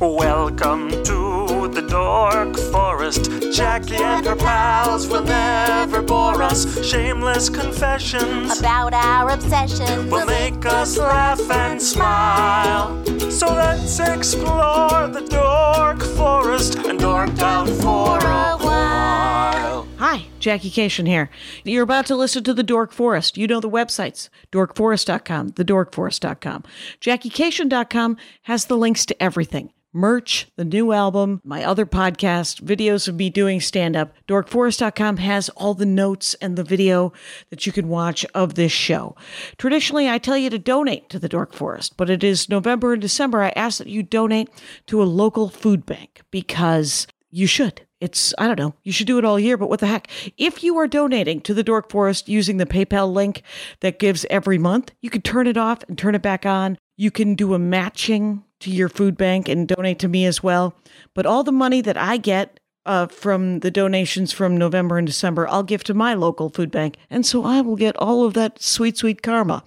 Welcome to the Dork Forest. Jackie and her pals will never bore us. Shameless confessions about our obsession. will make us laugh and smile. So let's explore the Dork Forest and dork out for a while. Hi, Jackie Kashian here. You're about to listen to The Dork Forest. You know the websites, dorkforest.com, thedorkforest.com. JackieKashian.com has the links to everything. Merch, the new album, my other podcast, videos of me doing stand up. Dorkforest.com has all the notes and the video that you can watch of this show. Traditionally, I tell you to donate to the Dork Forest, but it is November and December. I ask that you donate to a local food bank because you should. It's, I don't know, you should do it all year, but what the heck? If you are donating to the Dork Forest using the PayPal link that gives every month, you can turn it off and turn it back on. You can do a matching to your food bank and donate to me as well. But all the money that I get uh, from the donations from November and December, I'll give to my local food bank. And so I will get all of that sweet, sweet karma.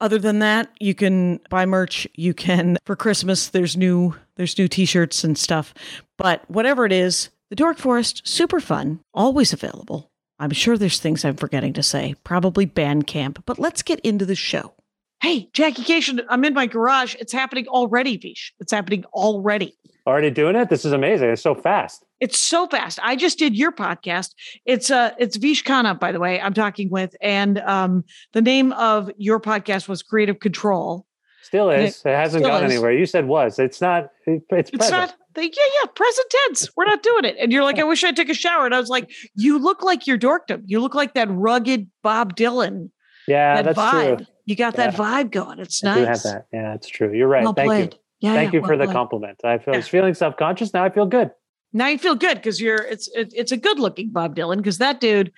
Other than that, you can buy merch. You can, for Christmas, there's new, there's new t-shirts and stuff. But whatever it is, the Dork Forest, super fun, always available. I'm sure there's things I'm forgetting to say, probably Bandcamp, but let's get into the show. Hey, Jackie Kashian, I'm in my garage. It's happening already, Vish. It's happening already. Already doing it? This is amazing. It's so fast. It's so fast. I just did your podcast. It's uh it's Vish Khanna, by the way, I'm talking with. And um the name of your podcast was Kreative Kontrol. Still is. It, hasn't gone is. anywhere. You said was. It's not. It, it's It's present. not the, yeah, yeah, present tense. We're not doing it. And you're like, I wish I took a shower. And I was like, you look like your dorkdom. You look like that rugged Bob Dylan. yeah, that that's vibe. true. You got that Yeah. vibe going. It's I do have that. Yeah, it's true. You're right. Well Thank played. you. Yeah, Thank yeah, you for well the compliment. I feel, Yeah. was feeling self conscious. Now I feel good. Now you feel good because you're it's it, it's a good looking Bob Dylan because that dude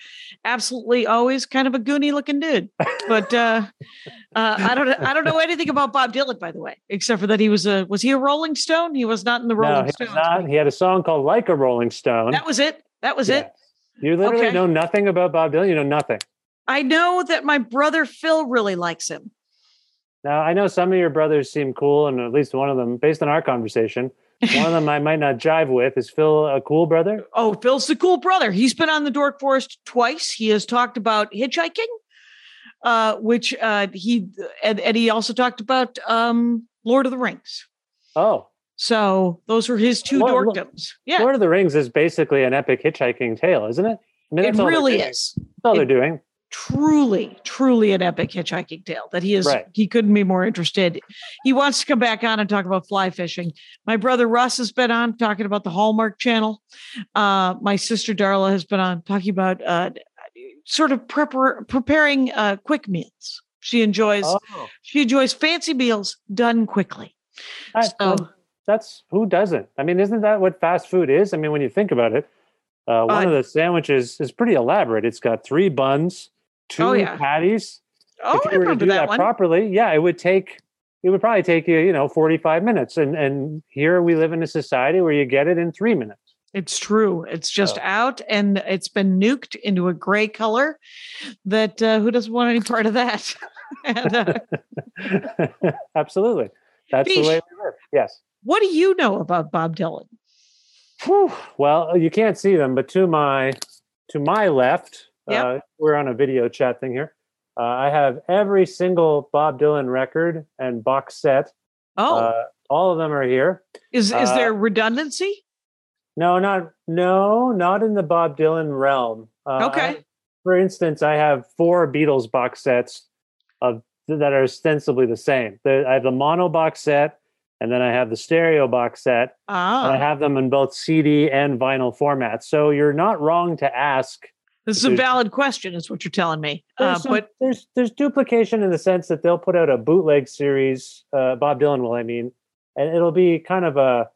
absolutely always kind of a goony looking dude. But uh, uh, I don't I don't know anything about Bob Dylan by the way, except for that he was a was he a Rolling Stone? He was not in the Rolling no, he Stones. not. He had a song called "Like a Rolling Stone." That was it. That was it. You literally Okay. know nothing about Bob Dylan. You know nothing. I know that my brother Phil really likes him. Now I know some of your brothers seem cool, and at least one of them, based on our conversation, one of them I might not jive with. Is Phil a cool brother? Oh, Phil's the cool brother. He's been on the Dork Forest twice. He has talked about hitchhiking, uh, which uh, he and, and he also talked about um, Lord of the Rings. Oh, So those were his two Lord- dorkdoms. Yeah, Lord of the Rings is basically an epic hitchhiking tale, isn't it? I mean, it that's all they're really is. That's all they're doing. Truly, truly an epic hitchhiking tale that he is. Right. He couldn't be more interested. He wants to come back on and talk about fly fishing. My brother Russ has been on talking about the Hallmark Channel. Uh, my sister Darla has been on talking about uh, sort of prepar- preparing uh, quick meals. She enjoys Oh, she enjoys fancy meals done quickly. I- So- that's who doesn't? I mean, isn't that what fast food is? I mean, when you think about it, uh, one Uh, of the sandwiches is pretty elaborate. It's got three buns, two Oh, yeah. patties. Oh, if I you were to do that, that one. properly, yeah, it would take. It would probably take you, you know, forty-five minutes, and and here we live in a society where you get it in three minutes. It's true. It's just out and it's been nuked into a gray color. That uh, who doesn't want any part of that? and, uh, Absolutely, that's the way we live. Yes. what do you know about Bob Dylan? Whew. Well, you can't see them, but to my to my left, Yep. uh, we're on a video chat thing here. Uh, I have every single Bob Dylan record and box set. Oh, Uh, all of them are here. is is uh, there redundancy? No, not no, not in the Bob Dylan realm. Uh, Okay. I- for instance, I have four Beatles box sets of that are ostensibly the same. The, I have the mono box set, and then I have the stereo box set, and I Ah, have them in both CD and vinyl formats. So you're not wrong to ask. This is a valid question, is what you're telling me. Uh, some- but there's there's duplication in the sense that they'll put out a bootleg series. Uh, Bob Dylan will, I mean, and it'll be kind of a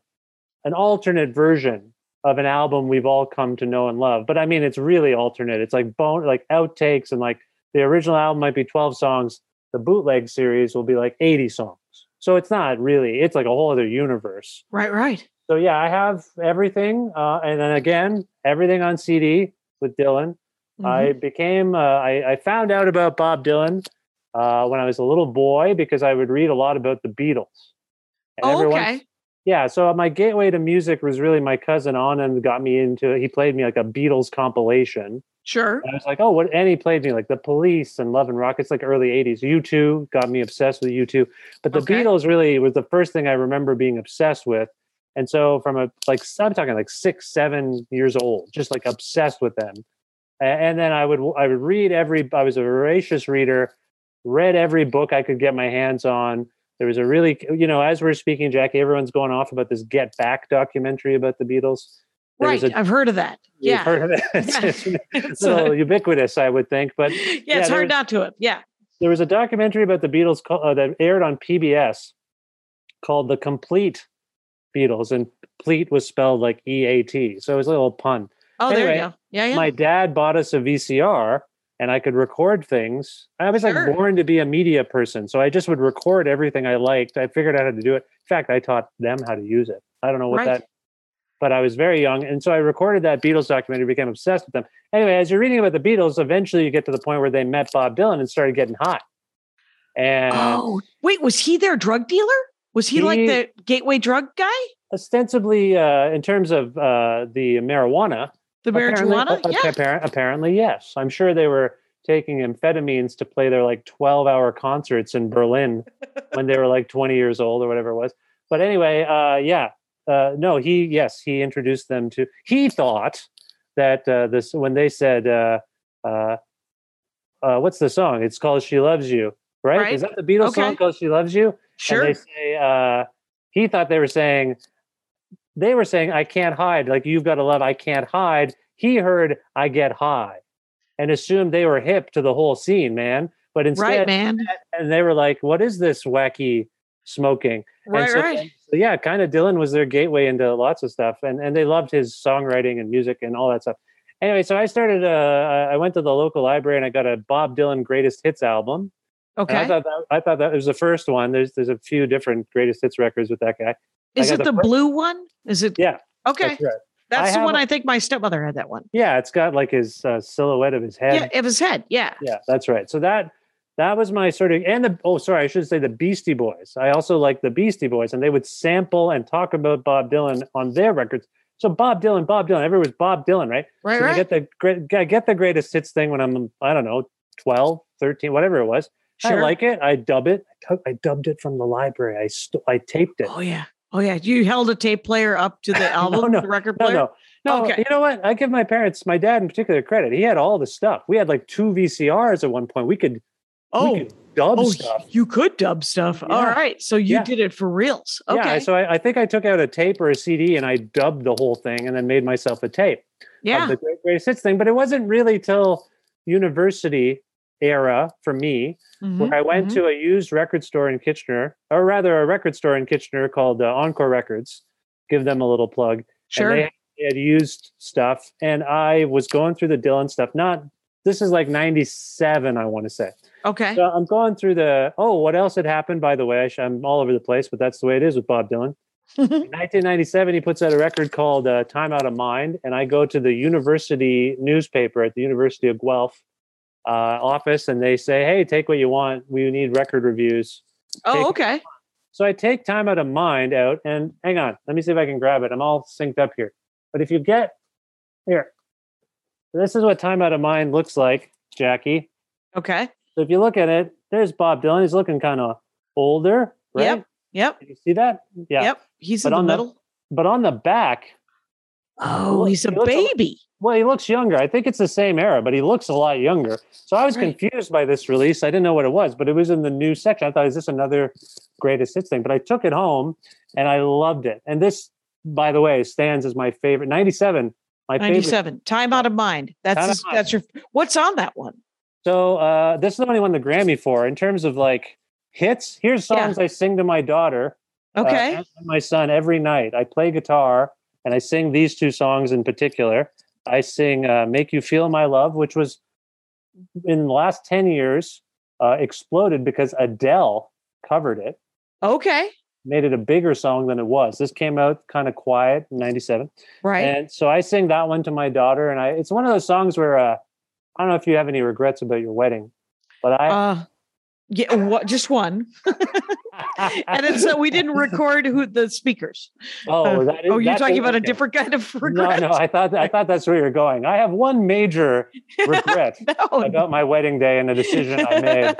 an alternate version of an album we've all come to know and love. But I mean, it's really alternate. It's like bone, like outtakes, and like the original album might be 12 songs. The bootleg series will be like 80 songs. So it's not really. It's like a whole other universe. right, right. So yeah, I have everything, uh, and then again, everything on CD with Dylan. I Mhm. became. Uh, I, I found out about Bob Dylan uh, when I was a little boy because I would read a lot about the Beatles. And Oh, okay. yeah, so my gateway to music was really my cousin Anand got me into it. He played me like a Beatles compilation. Sure. And I was like, oh, what? And he played me like the Police and Love and Rockets, like early '80s. U2 got me obsessed with U2, but the Okay. Beatles really was the first thing I remember being obsessed with. And so, from a like, I'm talking like six, seven years old, just like obsessed with them. And then I would I would read every. I was a voracious reader, read every book I could get my hands on. There was a really, you know, as we're speaking, Jackie, everyone's going off about this Get Back documentary about the Beatles. There Right. a- I've heard of that. Yeah. heard of it. It's, Yeah. it's It's a little ubiquitous, I would think. But yeah, yeah, it's hard was- not to it. Yeah. there was a documentary about the Beatles uh, that aired on PBS called "The Complete Beatles," and pleat was spelled like E A T, so it was a little pun. Oh, there you go. Yeah, yeah. My dad bought us a VCR, and I could record things. I was Sure. like born to be a media person, so I just would record everything I liked. I figured out how to do it. In fact, I taught them how to use it. I don't know what Right. that but I was very young. And so I recorded that Beatles documentary, became obsessed with them. Anyway, as you're reading about the Beatles, eventually you get to the point where they met Bob Dylan and started getting hot. And oh, wait, was he their drug dealer? Was he, like the gateway drug guy? ostensibly, uh, in terms of uh, the marijuana, The apparently- marijuana? uh, yeah. appar- apparently, yes. I'm sure they were taking amphetamines to play their like 12 hour concerts in Berlin when they were like 20 years old or whatever it was. But anyway, uh, yeah, uh, no, he, yes, he introduced them to, he thought that uh, this, when they said, uh, uh, uh, what's the song? It's called She Loves You, right? Right. Is that the Beatles Okay. song called She Loves You? Sure. And they say, uh, he thought they were saying, they were saying, I can't hide. Like, you've got to love, I can't hide. He heard, I get high and assumed they were hip to the whole scene, man. But instead, right, man. and they were like, what is this wacky smoking? Right, and so, right. so yeah, kind of Dylan was their gateway into lots of stuff. And, and they loved his songwriting and music and all that stuff. Anyway, so I started, uh, I went to the local library and I got a Bob Dylan greatest hits album. And I Okay. thought that I thought that was the first one. There's there's a few different greatest hits records with that guy. Is it the the fir- blue one? Is it? Yeah, Okay. That's right. That's the one a- I think my stepmother had that one. Yeah, it's got like his uh, silhouette of his head. Yeah, of his head. Yeah. Yeah, that's right. So that that was my sort of and the oh sorry, I should say the Beastie Boys. I also like the Beastie Boys, and they would sample and talk about Bob Dylan on their records. So Bob Dylan, Bob Dylan, everyone was Bob Dylan, right? Right, so I get the great I get the greatest hits thing when I'm I don't know 12, 13, whatever it was. I like it. I dub it. I, I dubbed it from the library. I st- I taped it. Oh yeah. Oh yeah. You held a tape player up to the album, no, the record No, player. no, no. Okay. You know what? I give my parents, my dad in particular, credit. He had all the stuff. We had like two VCRs at one point. We could, Oh, we could dub oh, stuff. you could dub stuff. All Yeah. right. So you Yeah. did it for reals. Okay. Yeah. So I, I think I took out a tape or a CD and I dubbed the whole thing and then made myself a tape yeah. of the great greatest hits thing. But it wasn't really till university era for me Mhm, where I went mhm. to a used record store in Kitchener, or rather a record store in Kitchener called uh, Encore Records. Give them a little plug. Sure. And they, they had used stuff, and I was going through the Dylan stuff. Not this is like '97, I want to say. okay. So I'm going through the. Oh, what else had happened? By the way, I'm all over the place, but that's the way it is with Bob Dylan. In 1997, he puts out a record called uh, "Time Out of Mind," and I go to the university newspaper at the University of Guelph uh, office, and they say, "Hey, take what you want. We need record reviews." oh, take- okay. So I take time out of mind out and hang on, let me see if I can grab it. I'm all synced up here. But if you get here, this is what time out of mind looks like, Jackie. Okay. So if you look at it, there's Bob Dylan. He's looking kind of older, right? Yep. Yep. You see that? Yeah. Yep. He's But in the on the- middle. But on the back, oh, look- he's a he looks a- baby. well, he looks younger. I think it's the same era, but he looks a lot younger. So I was Right. confused by this release. I didn't know what it was, but it was in the new section. I thought, is this another greatest hits thing? But I took it home and I loved it. And this, by the way, stands as my favorite. 97, my favorite. 97. Time out of mind. That's his- of Mind. that's your what's on that one? So uh, this is the only one he won the Grammy for in terms of like hits. Here's Yeah. songs I sing to my daughter. uh, Okay. and my son every night. I play guitar and I sing these two songs in particular. I sing uh, "Make You Feel My Love," which was in the last ten years uh, exploded because Adele covered it, okay. made it a bigger song than it was. This came out kind of quiet in '97, Right. and so I sing that one to my daughter. And I, it's one of those songs where uh, I don't know if you have any regrets about your wedding, but I, uh yeah, what just one. and it's uh, we didn't record who the speakers. Oh, that is, oh, you're that's talking about a different kind of regret. no, no, I thought I thought that's where you're going. I have one major regret no, about my wedding day and a decision I made.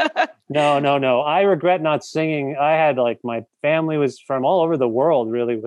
No, no, no. I regret not singing. I had like my family was from all over the world, really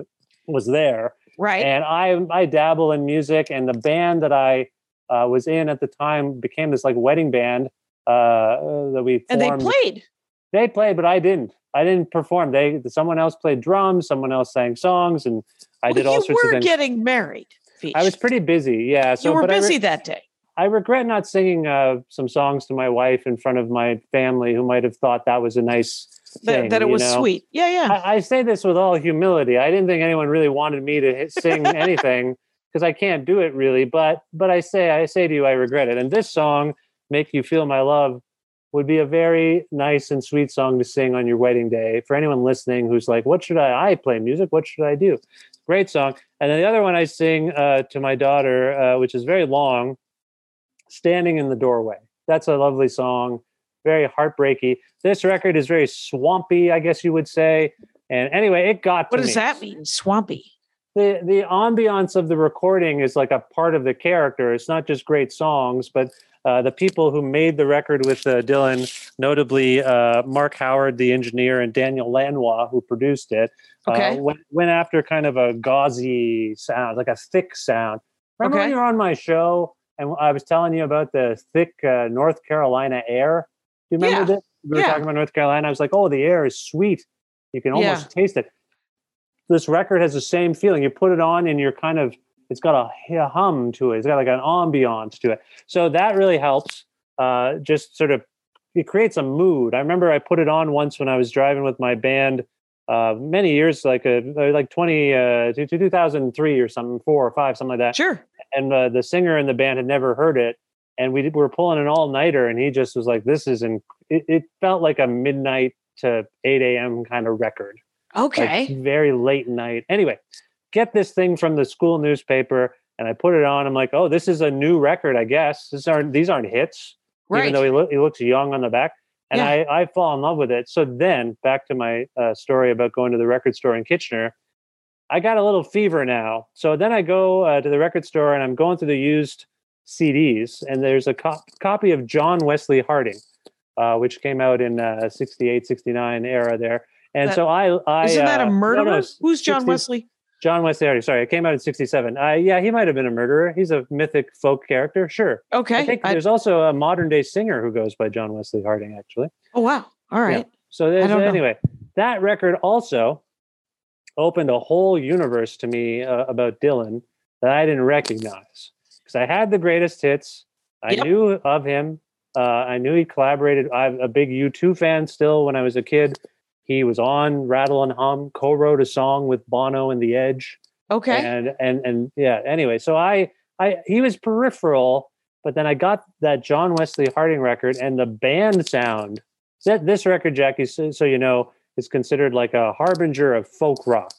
was there, right. and I I dabble in music, and the band that I uh, was in at the time became this like wedding band uh, that we and they played. They played, but I didn't. I didn't perform. They someone else played drums, someone else sang songs, and I Well, did all sorts of things. We were getting married. I was pretty busy, yeah. So you were but I re- busy that day. I regret not singing uh, some songs to my wife in front of my family, who might have thought that was a nice That, thing. that it was know? sweet. Yeah, yeah. I, I say this with all humility. I didn't think anyone really wanted me to hit, sing anything because I can't do it really. But but I say I say to you, I regret it. And this song, "Make You Feel My Love," would be a very nice and sweet song to sing on your wedding day for anyone listening who's like, "What should I? I play music. What should I do?" Great song. And then the other one I sing uh, to my daughter, uh, which is very long, "Standing in the Doorway." That's a lovely song. Very heartbreaky. This record is very swampy, I guess you would say. And anyway, it got to what does me that mean? Swampy. the the ambiance of the recording is like a part of the character. It's not just great songs, but uh, the people who made the record with uh, Dylan, notably uh, Mark Howard, the engineer, and Daniel Lanois, who produced it, Okay. uh, went, went after kind of a gauzy sound, like a thick sound. Remember when you were on my show and I was telling you about the thick uh, North Carolina air? Do you remember Yeah. that? We were Yeah. talking about North Carolina. I was like, oh, the air is sweet. You can Yeah. almost taste it. This record has the same feeling. You put it on and you're kind of, it's got a, hum to it. It's got like an ambiance to it. So that really helps. Uh, just sort of, it creates a mood. I remember I put it on once when I was driving with my band uh, many years, like a, like 20, uh, to 2003 or something, four or five, something like that Sure. and uh, the singer in the band had never heard it and we, did, we were pulling an all-nighter and he just was like this is in it, it felt like a midnight to 8 a.m kind of record like Okay. very late night anyway get this thing from the school newspaper and i put it on i'm like oh this is a new record i guess these aren't these aren't hits right. even though he, look, he looks young on the back and Yeah. I, I fall in love with it so then back to my uh, story about going to the record store in kitchener I got a little fever now. So then I go uh, to the record store and I'm going through the used CDs, and there's a co- copy of John Wesley Harding, uh, which came out in uh, 68, 69 era there. And That- so I, I Isn't that uh, a no, murderer? no, s- Who's John 60s Wesley? John Wesley Harding. Sorry, it came out in 67. Uh, yeah, he might have been a murderer. He's a mythic folk character. Sure. Okay. I think I- there's also a modern day singer who goes by John Wesley Harding, actually. oh wow. All right. So there's, don't know. anyway, that record also opened a whole universe to me uh, about Dylan that I didn't recognize because I had the greatest hits. I Yep. knew of him. Uh, I knew he collaborated. I'm a big U2 fan still. When I was a kid, he was on Rattle and Hum, co-wrote a song with Bono and The Edge Okay. and and and yeah anyway so i i he was peripheral but then i got that john wesley harding record and the band sound That this record jackie so, so you know is considered like a harbinger of folk rock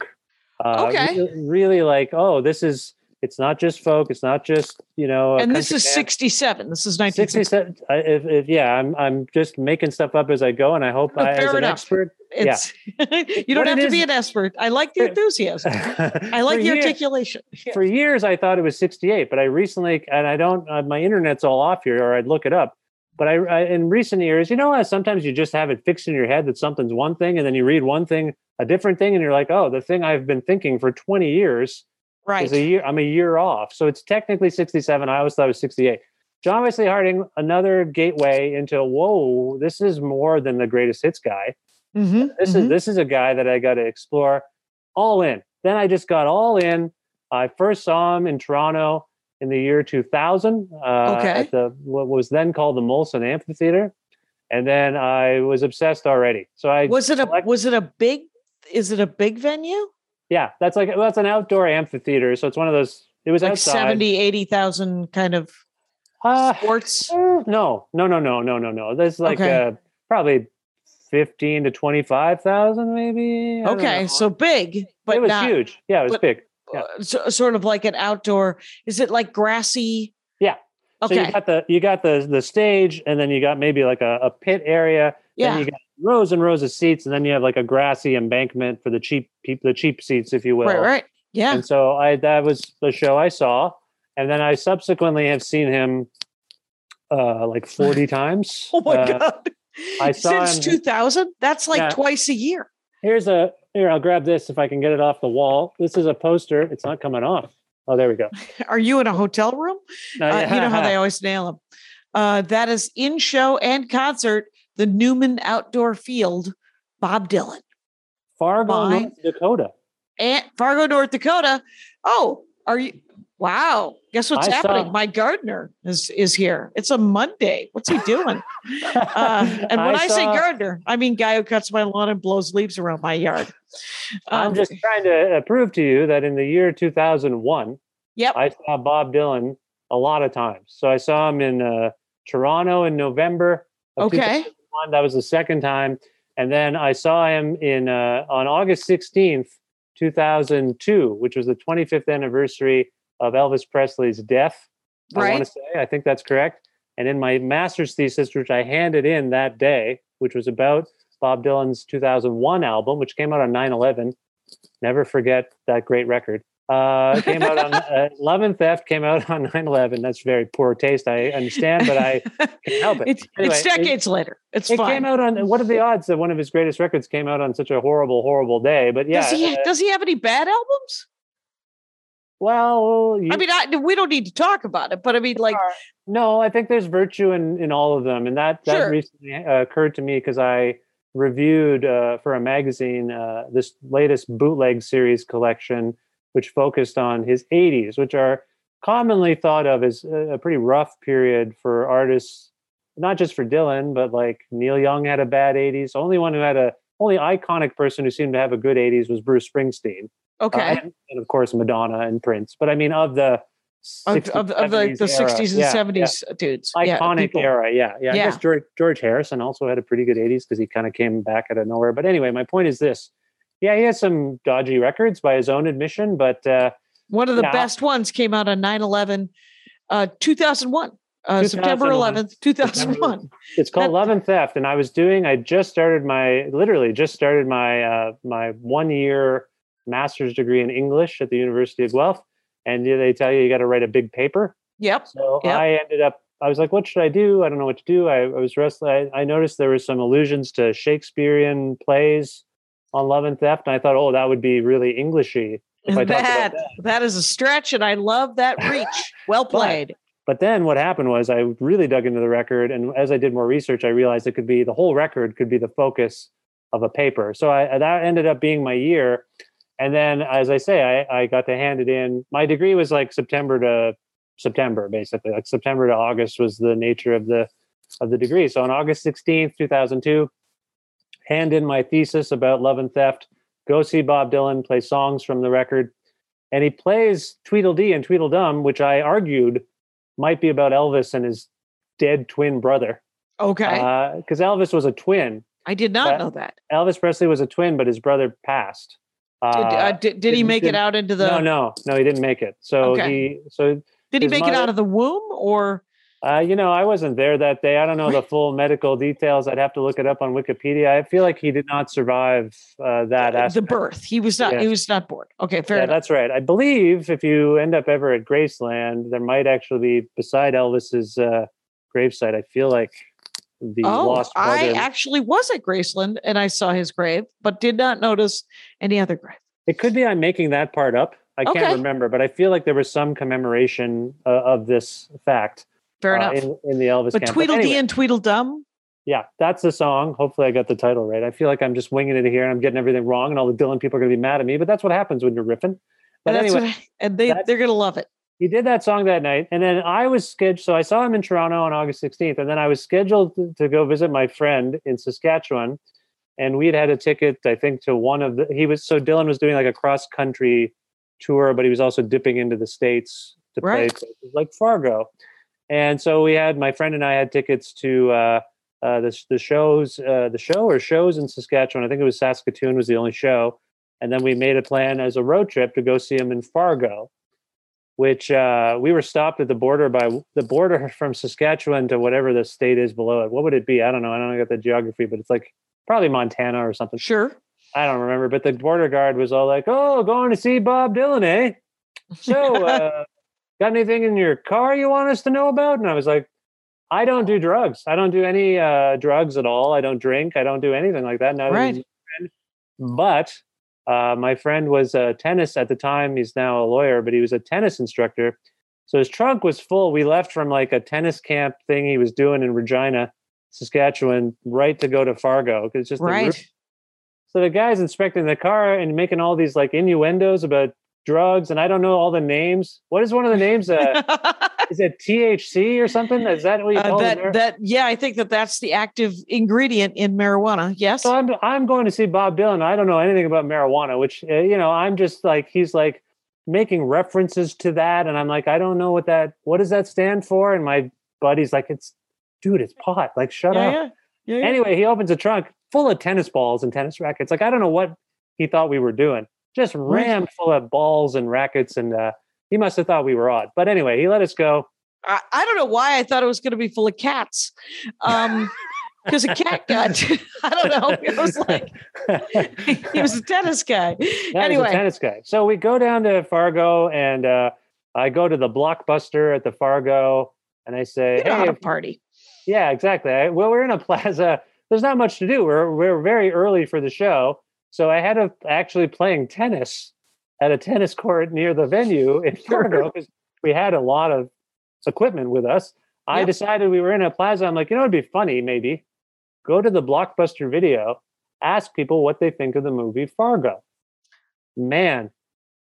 uh, Okay. re- really like oh this is it's not just folk it's not just you know and this is 67. This is 1967. I- if, if yeah i'm i'm just making stuff up as i go and i hope No, I, as an enough. expert It's you don't What have to be an expert. I like the enthusiasm. I like the articulation. for years I thought it was 68, but I recently and I don't uh, my internet's all off here, or I'd look it up. But I, I in recent years, you know, how sometimes you just have it fixed in your head that something's one thing, and then you read one thing, a different thing, and you're like, oh, the thing I've been thinking for 20 years Right. is a year. I'm a year off, so it's technically 67. I always thought it was 68. John Wesley Harding, another gateway into whoa, this is more than the greatest hits guy Mhm, this mhm. is this is a guy that I got to explore all in. Then I just got all in. I first saw him in Toronto in the year 2000 uh, Okay. at the what was then called the Molson Amphitheater, and then I was obsessed already. So I was it a collect- was it a big is it a big venue? Yeah, that's like well, that's an outdoor amphitheater, so it's one of those. It was Like outside. 70, 80,000 kind of Uh, sports? uh, no, no, no, no, no, no, no. There's like Okay. uh, probably fifteen to twenty five thousand, maybe. I Okay, so big, but it was not huge. Yeah, it was but- big. yeah. uh, so, sort of like an outdoor. Is it like grassy? Yeah. Okay. So you got the you got the the stage, and then you got maybe like a, a pit area, Yeah. Then you got rows and rows of seats, and then you have like a grassy embankment for the cheap people, the cheap seats, if you will. right, right. Yeah. And so I that was the show I saw, and then I subsequently have seen him uh like forty times. Oh my Uh, god. I saw Since him- 2000? That's like Yeah. twice a year. Here's a here. I'll grab this if I can get it off the wall. This is a poster. It's not coming off. Oh, there we go. Are you in a hotel room? Uh, you know how they always nail them. Uh, that is in show and concert, the Newman Outdoor Field, Bob Dylan. Fargo, Fine. North Dakota. And Fargo, North Dakota. Oh, are you? Wow. Guess what's I happening? saw- My gardener is is here. It's a Monday. What's he doing? Uh, and when I, say saw- gardener, I mean guy who cuts my lawn and blows leaves around my yard. I'm Um, just trying to prove to you that in the year 2001, Yep. I saw Bob Dylan a lot of times. So I saw him in uh, Toronto in November. Okay. 2001. That was the second time, and then I saw him in uh, on August 16th, 2002, which was the 25th anniversary of Elvis Presley's death. I Right. want to say, I think that's correct. And in my master's thesis, which I handed in that day, which was about Bob Dylan's 2001 album, which came out on 9 11. Never forget that great record. Uh, came out on uh, Love and Theft came out on 9 11. That's very poor taste. I understand, but I can't help it. It's, Anyway, it's it- decades later. It's fine. it fine. came out on what are the odds that one of his greatest records came out on such a horrible, horrible day? But yeah, does he uh, does he have any bad albums? well, you, I mean, I, we don't need to talk about it, but I mean, like, no, I think there's virtue in in all of them, and that that Sure. recently uh, occurred to me because I reviewed uh, for a magazine uh, this latest bootleg series collection, which focused on his 80s, which are commonly thought of as a pretty rough period for artists, not just for Dylan, but like Neil Young had a bad 80s. Only one who had a only iconic person who seemed to have a good 80s was Bruce Springsteen. Uh, okay, and, and of course Madonna and Prince. But I mean, of the of, 60s, of, of the, the 60s and yeah, 70s dudes, yeah. Yeah, iconic people. era. Yeah, yeah. I guess George, George Harrison also had a pretty good 80s because he kind of came back out of nowhere. But anyway, my point is this: yeah, he has some dodgy records by his own admission, but uh, One of the Yeah. best ones came out on 9 11, uh, 2001, uh, September 11th, 2001. it's called That- Love and Theft. And I was doing, I just started my, literally just started my uh, my one year master's degree in English at the University of Guelph. And they tell you you got to write a big paper. Yep. So Yep. I ended up, I was like, what should I do? I don't know what to do. I, I was wrestling. I, I noticed there were some allusions to Shakespearean plays on Love and Theft. And I thought, oh, that would be really Englishy if I That, that. that is a stretch, and I love that reach. Well played. But then what happened was I really dug into the record. And as I did more research, I realized it could be the whole record could be the focus of a paper. So I, uh, that ended up being my year. And then, as I say, I, I got to hand it in. My degree was like September to September, basically. Like September to August was the nature of the of the degree. So on August 16th, 2002, hand in my thesis about love and theft, go see Bob Dylan, play songs from the record. And he plays Tweedledee and Tweedledum, which I argued might be about Elvis and his dead twin brother. Okay. Because Elvis was a twin. I did not know that. Elvis Presley was a twin, but his brother passed. Did, uh, Uh, did, did he make it didn't- out into the? no, no, no, he didn't make it. So Okay. he, so Did he make it out of the womb or? Uh, you know, I wasn't there that day. I don't know the full medical details. I'd have to look it up on Wikipedia. I feel like he did not survive uh, that the aspect. birth. He was not. Yeah. He was not born. Okay, fair yeah, enough. that's right. I believe if you end up ever at Graceland, there might actually be beside Elvis's uh, gravesite. I feel like the Oh, lost brother. I actually was at Graceland and I saw his grave, but did not notice any other grave. It could be I'm making that part up. I Okay. can't remember, but I feel like there was some commemoration uh, of this fact Fair uh, enough. in, in the Elvis but camp. Tweedledee anyway, and Tweedledum. yeah, that's the song. Hopefully, I got the title right. I feel like I'm just winging it here and I'm getting everything wrong, and all the Dylan people are going to be mad at me. But that's what happens when you're riffing. But and anyway, I- and they they're gonna love it. he did that song that night and then i was scheduled so i saw him in toronto on august 16th and then i was scheduled to, to go visit my friend in saskatchewan and we had had a ticket i think to one of the he was so dylan was doing like a cross country tour but he was also dipping into the states to play Right. places like fargo and so we had my friend and i had tickets to uh uh, the, the shows, uh, the show or shows in Saskatchewan. I think it was Saskatoon was the only show. And then we made a plan as a road trip to go see him in Fargo which uh, we were stopped at the border by the border from Saskatchewan to whatever the state is below it. What would it be? I don't know. I don't get the geography, but it's like probably Montana or something. Sure. I don't remember. But the border guard was all like, "Oh, going to see Bob Dylan, eh? So, uh, got anything in your car you want us to know about?" And I was like, "I don't do drugs. I don't do any uh, drugs at all. I don't drink. I don't do anything like that." Not Right. even- But uh, my friend was a tennis at the time. He's now a lawyer, but he was a tennis instructor. So his trunk was full. We left from like a tennis camp thing he was doing in Regina, Saskatchewan, right to go to Fargo. 'cause It's just the Right. so the guy's inspecting the car and making all these like innuendos about drugs, and I don't know all the names. What is one of the names? Uh, is it THC or something? Is that what you Uh, call that it? that yeah, I think that that's the active ingredient in marijuana. Yes. So I'm I'm going to see Bob Dylan. I don't know anything about marijuana, which uh, you know I'm just like he's like making references to that, and I'm like I don't know what that what does that stand for? And my buddy's like it's dude, it's pot. Like shut yeah, up. yeah, yeah, yeah. Anyway, he opens a trunk full of tennis balls and tennis rackets. Like I don't know what he thought we were doing. Just rammed full of balls and rackets, and uh, he must have thought we were odd. But anyway, he let us go. I, I don't know why I thought it was going to be full of cats. Um, because a cat got. I don't know. It was like he was a tennis guy. That anyway, a tennis guy. So we go down to Fargo, and uh, I go to the Blockbuster at the Fargo, and I say, you how "Hey, to party. yeah, exactly. I, well, we're in a plaza. There's not much to do. We're we're very early for the show, so I had to actually playing tennis at a tennis court near the venue in Fargo because we had a lot of equipment with us. I decided we were in a plaza. I'm like, you know, it'd be funny maybe go to the Blockbuster video, ask people what they think of the movie Fargo. Man,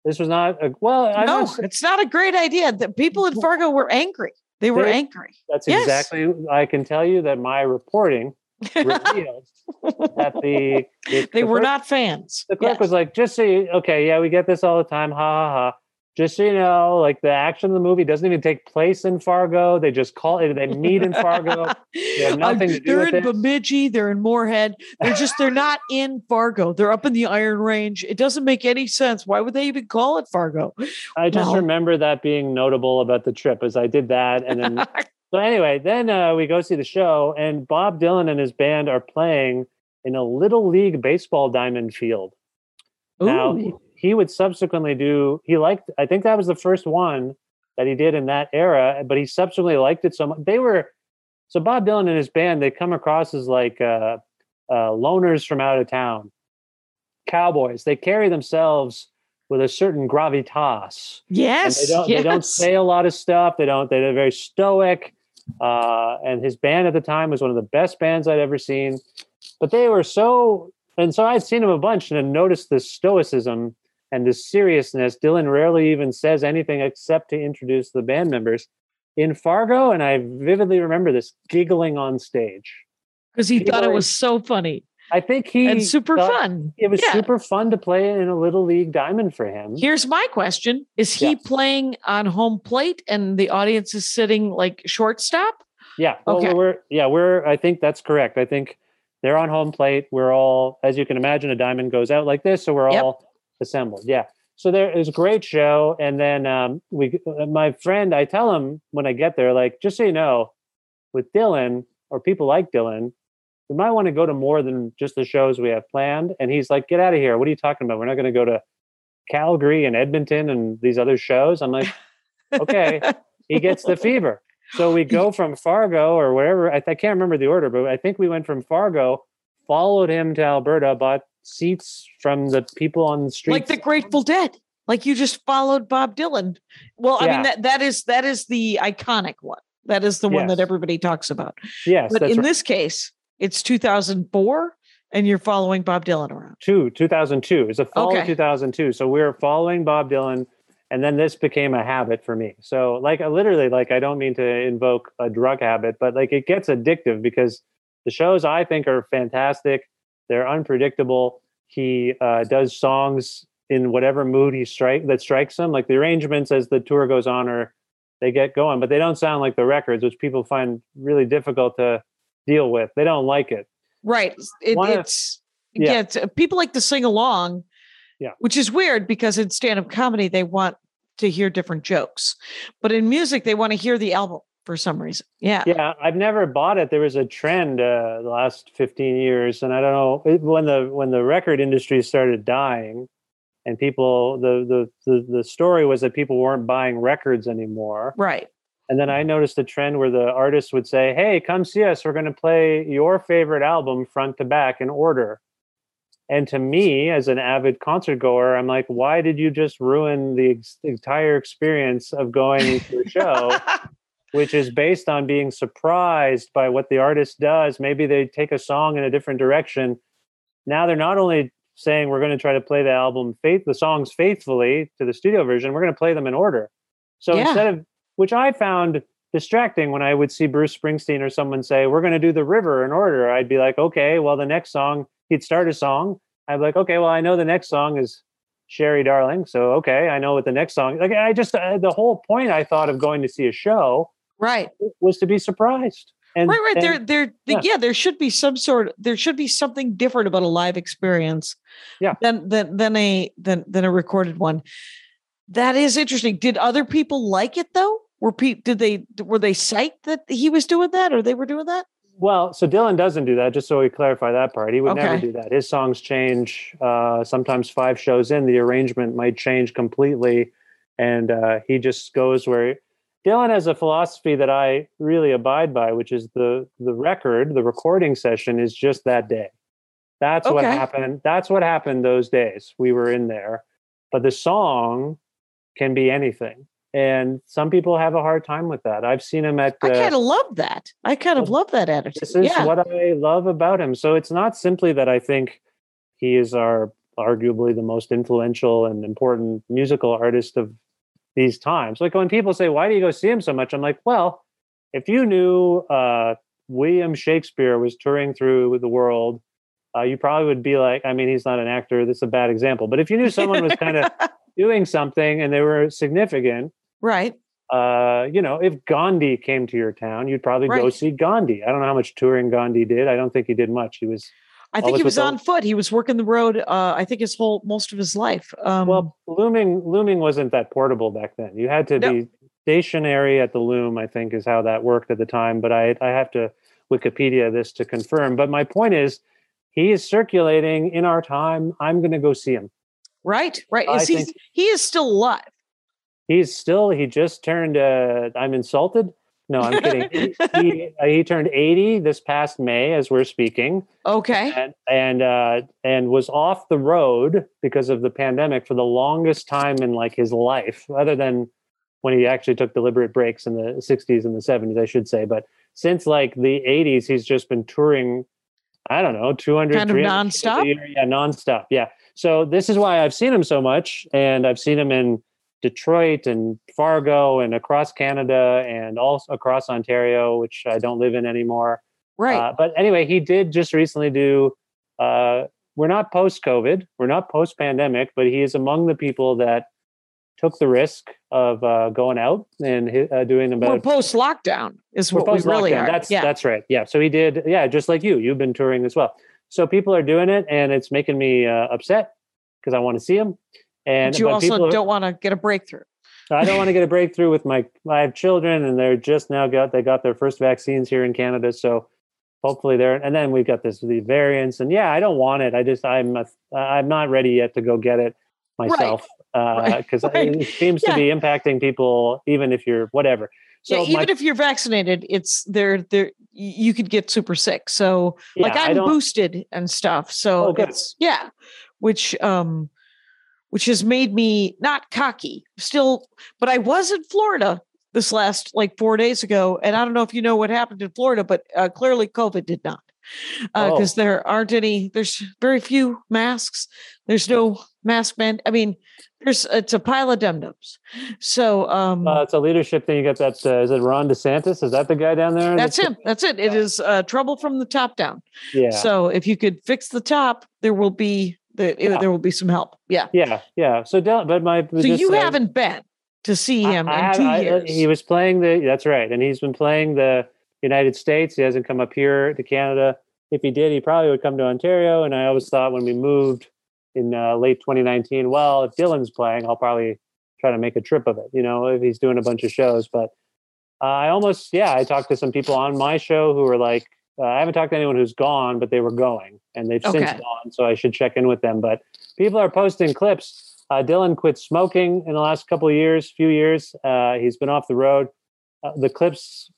this was not a well. I'm no, sa- it's not a great idea. The people in Fargo were angry. They were They- angry. that's yes. exactly. I can tell you that my reporting revealed that the, the they the were clerk- not fans. The clerk Yes. was like, just so you, okay, yeah, we get this all the time, ha ha ha. Just so you know, like the action of the movie doesn't even take place in Fargo. They just call it. They meet in Fargo. They have nothing to do they're with in this. Bemidji. They're in Moorhead. They're just they're not in Fargo. They're up in the Iron Range. It doesn't make any sense. Why would they even call it Fargo? I just Well- remember that being notable about the trip, as I did that, and then so anyway, then uh, we go see the show, and Bob Dylan and his band are playing in a little league baseball diamond field. Now he, he would subsequently do. He liked. I think that was the first one that he did in that era. But he subsequently liked it so much. They were so Bob Dylan and his band. They come across as like uh, uh, loners from out of town, cowboys. They carry themselves with a certain gravitas. And yes, they don't. yes. They don't say a lot of stuff. They don't. They're very stoic. Uh, and his band at the time was one of the best bands I'd ever seen. But they were so, and so I'd seen him a bunch and had noticed this stoicism and this seriousness. Dylan rarely even says anything except to introduce the band members in Fargo. And I vividly remember this giggling on stage. because he thought it was so funny I think he and super fun. It was Yeah. super fun to play in a little league diamond for him. Here's my question: Is he Yeah. playing on home plate and the audience is sitting like shortstop? Yeah. Well, Okay. we're yeah, we're I think that's correct. I think they're on home plate. We're all, as you can imagine, a diamond goes out like this, so we're Yep. all assembled. Yeah. So there is a great show, and then um, we, my friend, I tell him when I get there, like, just so you know, with Dylan or people like Dylan, we might want to go to more than just the shows we have planned. And he's like, "Get out of here! What are you talking about? We're not going to go to Calgary and Edmonton and these other shows." I'm like, "Okay." he gets the fever. So we go from Fargo or wherever. I, I can't remember the order, but I think we went from Fargo, followed him to Alberta, bought seats from the people on the street. like the Grateful Dead. Like you just followed Bob Dylan. Well, I mean that that is that is the iconic one. That is the one that everybody talks about. yes, But in right. this case, it's 2004, and you're following Bob Dylan around. two 2002. It's a fall Okay. of 2002. So we were following Bob Dylan, and then this became a habit for me. So like I literally, like I don't mean to invoke a drug habit, but like it gets addictive because the shows I think are fantastic. They're unpredictable. He uh, does songs in whatever mood he strike that strikes him. Like the arrangements as the tour goes on are they get going, but they don't sound like the records, which people find really difficult to deal with. They don't like it. Right. It, it's yeah. yeah. it's- uh, people like to sing along. Yeah. Which is weird because in stand-up comedy they want to hear different jokes. But in music, they want to hear the album for some reason. Yeah. Yeah, I've never bought it. There was a trend uh, the last 15 years, and I don't know when the when the record industry started dying, and people the the the, the story was that people weren't buying records anymore. Right. And then I noticed a trend where the artists would say, "Hey, come see us. We're going to play your favorite album front to back in order." And to me, as an avid concert goer, I'm like, "Why did you just ruin the ex- entire experience of going to a show?" which is based on being surprised by what the artist does. Maybe they take a song in a different direction. Now they're not only saying we're going to try to play the album faith the songs faithfully to the studio version, we're going to play them in order. So Yeah. instead of which I found distracting when I would see Bruce Springsteen or someone say, We're going to do the river in order, I'd be like, Okay, well the next song, he'd start a song. I'd be like, Okay, well I know the next song is Sherry Darling. So okay, I know what the next song. Like I just uh, the whole point I thought of going to see a show Right. was to be surprised. And right. Right. and- there, there, yeah. yeah. There should be some sort. There should be something different about a live experience. Yeah. Than than than a than than a recorded one. That is interesting. Did other people like it though? Were pe- did they were they psyched that he was doing that or they were doing that? well, so Dylan doesn't do that. Just so we clarify that part, he would never do that. His songs change. Uh, sometimes five shows in, the arrangement might change completely, and uh, he just goes where. Dylan has a philosophy that I really abide by, which is the the record, the recording session is just that day. That's what happened. That's what happened those days. We were in there, but the song can be anything, and some people have a hard time with that. I've seen him at. I uh, kind of love that. I kind of love that attitude. this is yeah. what I love about him. So it's not simply that I think he is our arguably the most influential and important musical artist of these times. Like when people say, "Why do you go see him so much?" I'm like, "Well, if you knew uh, William Shakespeare was touring through the world." Uh, you probably would be like, I mean, he's not an actor. This is a bad example. But if you knew someone was kind of doing something and they were significant, right. uh, you know, if Gandhi came to your town, you'd probably go see Gandhi. I don't know how much touring Gandhi did. I don't think he did much. He was I think he was on foot. He was working the road. Uh, I think his whole most of his life. Um, well, looming. Looming wasn't that portable back then. You had to No. be stationary at the loom. I think is how that worked at the time. But I I have to Wikipedia this to confirm. But my point is, he is circulating in our time. I'm going to go see him. right, right. I Is he? think- He is still alive. He's still. He just turned. Uh, I'm insulted. No, I'm kidding. he, he, uh, he turned 80 this past May, as we're speaking. Okay. and and uh, and was off the road because of the pandemic for the longest time in like his life, other than when he actually took deliberate breaks in the 60s and the 70s, I should say. But since like the 80s, he's just been touring. I don't know, 200 Kind of 300 shows a nonstop? Yeah, nonstop. Yeah. So this is why I've seen him so much, and I've seen him in Detroit and Fargo and across Canada and also across Ontario, which I don't live in anymore. Right. Uh, but anyway, he did just recently do. Uh, we're not post COVID, we're not post pandemic, but he is among the people that took the risk of uh, going out and uh, doing We're post lockdown is what we really are. That's yeah. that's right. Yeah. So he did. Yeah, just like you, you've been touring as well. So people are doing it, and it's making me uh, upset because I want to see him. And but you but also people don't want to get a breakthrough. I don't want to get a breakthrough with my I have children and they're just now got they got their first vaccines here in Canada so hopefully they're and then we've got this the variants and yeah I don't want it I just I'm a, I'm not ready yet to go get it myself Right. because Right. it seems Yeah. to be impacting people even if you're whatever so yeah, even my, if you're vaccinated, it's there. There, you could get super sick. So, like, yeah, I I'm boosted and stuff. So Oh, it's yeah, which um, which has made me not cocky still, but I was in Florida this last like four days ago, and I don't know if you know what happened in Florida, but uh, clearly COVID did not. Because Oh. there aren't any, there's very few masks. There's no mask man. I mean, there's it's a pile of dum dums. So um, uh, it's a leadership thing you got that uh, is it Ron DeSantis is that the guy down there That's him. That's it. It is uh, trouble from the top down. yeah So if you could fix the top, there will be the, Yeah. there will be some help. Yeah. yeah yeah so but my So just, you uh, haven't been to see him I in two I- uh, years. he was playing the. That's right, and he's been playing the United States. He hasn't come up here to Canada. If he did, he probably would come to Ontario. And I always thought when we moved in uh, late 2019, well, if Dylan's playing, I'll probably try to make a trip of it. You know, if he's doing a bunch of shows, but uh, I almost yeah, I talked to some people on my show who were like, uh, I haven't talked to anyone who's gone, but they were going and they've since gone, so I should check in with them. But people are posting clips. Uh, Dylan quit smoking in the last couple of years, few years. Uh, he's been off the road. Uh, the clips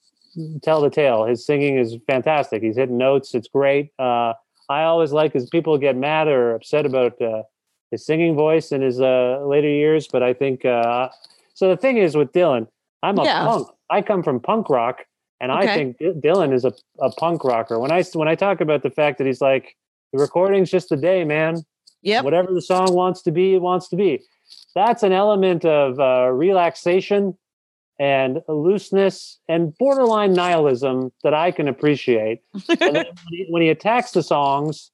tell the tale. His singing is fantastic. He's hitting notes. It's great. Uh, I always like as people get mad or upset about uh, his singing voice in his uh, later years, but I think uh, so. The thing is with Dylan, I'm a Yeah. punk. I come from punk rock, and I think D- Dylan is a, a punk rocker. When I when I talk about the fact that he's like the recording's just a day, man. Yeah. Whatever the song wants to be, it wants to be. That's an element of uh, relaxation and looseness and borderline nihilism that I can appreciate. And then when, he, when he attacks the songs,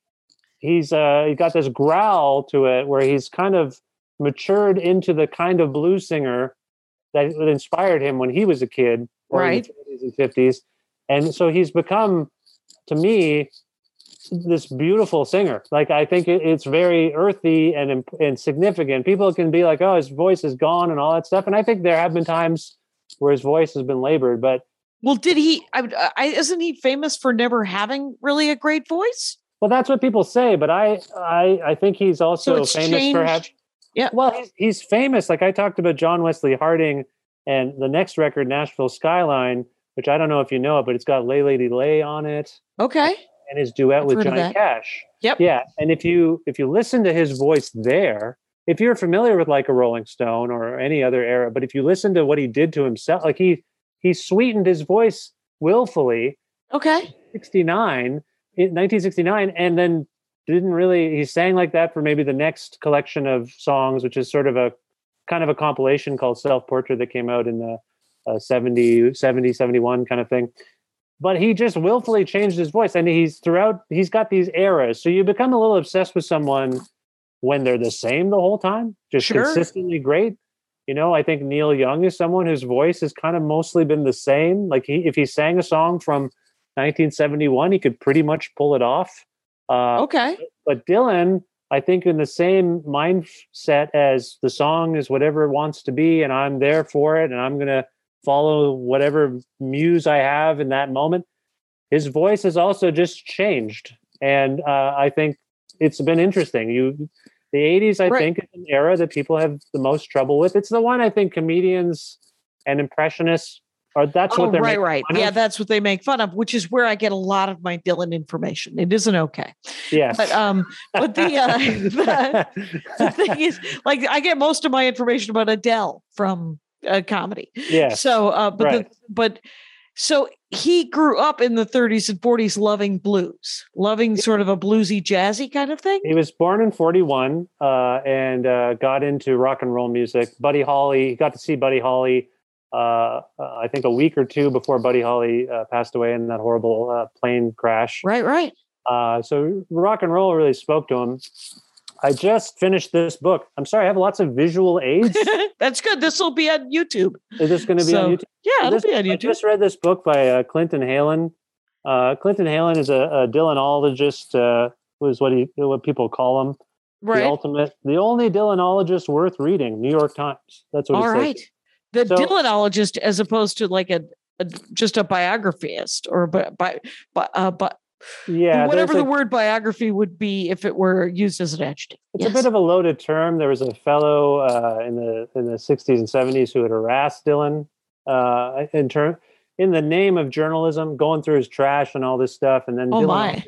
he's uh, he got this growl to it where he's kind of matured into the kind of blues singer that, that inspired him when he was a kid, or Right. The 40s and 50s. And so he's become, to me, this beautiful singer. Like I think it's very earthy and and significant. People can be like, "Oh, his voice is gone" and all that stuff. And I think there have been times where his voice has been labored, but Well, did he? I, I, isn't he famous for never having really a great voice? well, that's what people say. But I I I think he's also it's famous for having. Yeah. Well, he's, he's famous. Like I talked about John Wesley Harding and the next record, Nashville Skyline, which I don't know if you know it, but it's got Lay Lady Lay on it Okay. and his duet I've with Johnny. Cash. Yep. Yeah, and if you if you listen to his voice there, if you're familiar with like a Rolling Stone or any other era, but if you listen to what he did to himself, like he he sweetened his voice willfully, Okay. 69 eh, in 1969, and then didn't really he sang like that for maybe the next collection of songs, which is sort of a kind of a compilation called Self Portrait that came out in the uh, 70, 70, 71 kind of thing. But he just willfully changed his voice and he's throughout he's got these eras. So you become a little obsessed with someone when they're the same the whole time just Sure. consistently great. You know i think neil young is someone whose voice has kind of mostly been the same. Like he if he sang a song from 1971 he could pretty much pull it off. Uh, Okay. but Dylan, I think in the same mindset as the song is whatever it wants to be, and I'm there for it, and I'm gonna follow whatever muse I have in that moment. His voice has also just changed, and uh, I think it's been interesting. You, the '80s, I Right. think, is an era that people have the most trouble with. It's the one I think comedians and impressionists are. That's Oh, what they're right, right. Yeah, of. that's what they make fun of, which is where I get a lot of my Dylan information. It isn't okay, Yes. but um, but the uh, the, the thing is, like, I get most of my information about Adele from uh, comedy. Yeah. So, uh, but Right. the, but so he grew up in the 30s and 40s, loving blues, loving sort of a bluesy, jazzy kind of thing. He was born in 41 uh, and uh, got into rock and roll music. Buddy Holly, he got to see Buddy Holly, uh, uh, I think a week or two before Buddy Holly uh, passed away in that horrible uh, plane crash. Right, right. Uh, so rock and roll really spoke to him. I just finished this book. I'm sorry, I have lots of visual aids. That's good. This will be on YouTube. Is this going to be So, on YouTube? Yeah, it'll This- be on YouTube. I just read this book by uh, Clinton Heylin. Uh, Clinton Heylin is a, a Dylanologist, uh, was what he what people call him. Right. the ultimate, the only Dylanologist worth reading. New York Times. That's what All right. The So- Dylanologist, as opposed to like a, a just a biographist or bi, bi, bi, uh, but Yeah, whatever the a- word biography would be if it were used as an adjective. It's a bit of a loaded term. There was a fellow uh, in the in the 60s and 70s who had harassed Dylan uh, in turn in the name of journalism, going through his trash and all this stuff. And then Oh, Dylan- my.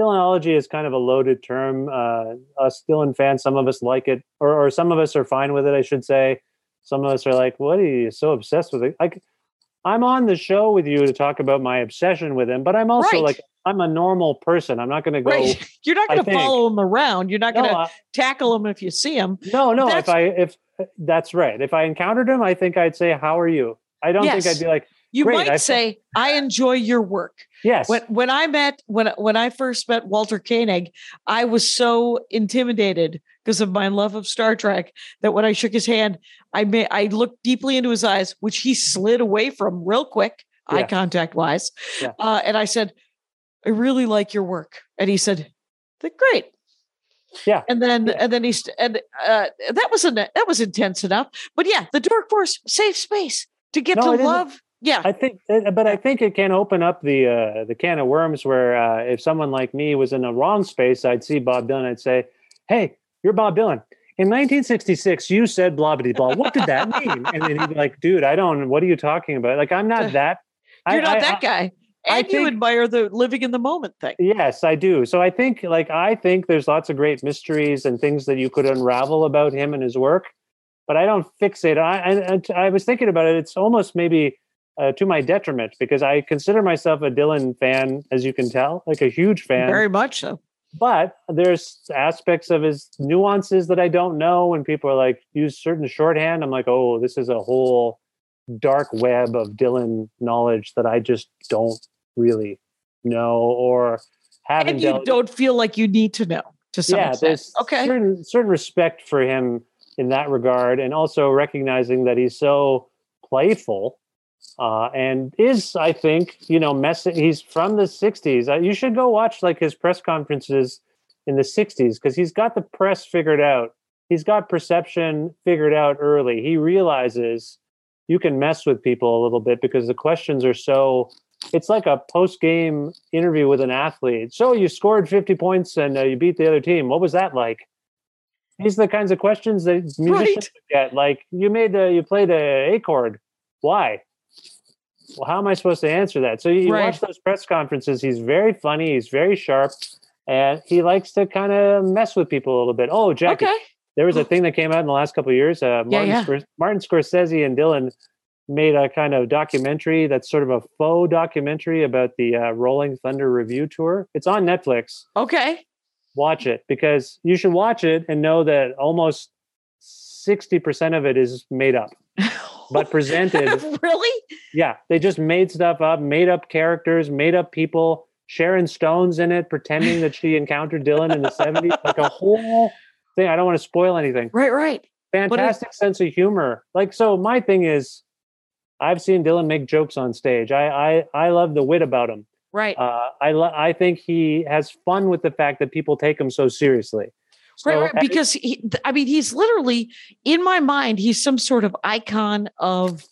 Dylanology is kind of a loaded term. Uh, us Dylan fans, some of us like it, or, or some of us are fine with it. I should say. Some of us are like, "What are you so obsessed with it?" Like, I'm on the show with you to talk about my obsession with him, but I'm also Right. like, I'm a normal person. I'm not going to go. right. You're not going to follow him around. You're not No, going to tackle him if you see him. No, no. That's- If I if that's right. If I encountered him, I think I'd say, "How are you?" I don't Yes. think I'd be like, You Great, might I- say, "I enjoy your work." "Yes." When when I met when when I first met Walter Koenig, I was so intimidated because of my love of Star Trek that when I shook his hand, I may I looked deeply into his eyes, which he slid away from real quick, eye contact wise, Yeah. uh, and I said, "I really like your work," and he said, "Great." Yeah. And then Yeah. and then he's and uh, that was an that was intense enough. But yeah, the Dork Forest safe space to get No, to love. Yeah. I think, uh, but I think it can open up the uh, the can of worms where uh, if someone like me was in the wrong space, I'd see Bob Dylan, I'd say, "Hey, you're Bob Dylan. In 1966, you said blah blah blah. What did that mean?" And then he'd be like, "Dude, I don't. What are you talking about? Like, I'm not that. You're I- not I- that I- guy. I And you think- admire the living in the moment thing. Yes, I do. So I think, like, I think there's lots of great mysteries and things that you could unravel about him and his work, but I don't fixate. I I, I was thinking about it. It's almost maybe uh, to my detriment because I consider myself a Dylan fan, as you can tell, like a huge fan. Very much so. but there's aspects of his nuances that I don't know. When people are like use certain shorthand, I'm like, oh, this is a whole dark web of Dylan knowledge that I just don't really know or haven't. And you delved- don't feel like you need to know to some yeah, extent. there's Okay. certain certain respect for him in that regard, and also recognizing that he's so playful. Uh, and is I think you know messing. He's from the '60s. Uh, you should go watch like his press conferences in the '60s because he's got the press figured out. He's got perception figured out early. He realizes you can mess with people a little bit because the questions are so. It's like a post game interview with an athlete. So you scored 50 points and uh, you beat the other team. What was that like? These are the kinds of questions that musicians Right. get. Like you made the you played a A chord. Why? Well, how am I supposed to answer that? So you, Right. watch those press conferences. He's very funny. He's very sharp, and he likes to kind of mess with people a little bit. Oh, Jackie, Okay. there was a thing that came out in the last couple of years. Uh, Yeah, Martin, yeah. Scor- Martin Scorsese and Dylan made a kind of documentary that's sort of a faux documentary about the uh, Rolling Thunder Revue tour. It's on Netflix. Okay. Watch it because you should watch it and know that almost 60% of it is made up. But presented, really? yeah, they just made stuff up, made up characters, made up people. Sharon Stone's in it, pretending that she encountered Dylan in the 70s, like a whole thing. I don't want to spoil anything Right, right. it- fantastic sense of humor. Like so, my thing is, I've seen Dylan make jokes on stage. I I I love the wit about him. Right. Uh, I lo- I think he has fun with the fact that people take him so seriously. So, right, right. Because he, I mean, he's literally in my mind. He's some sort of icon of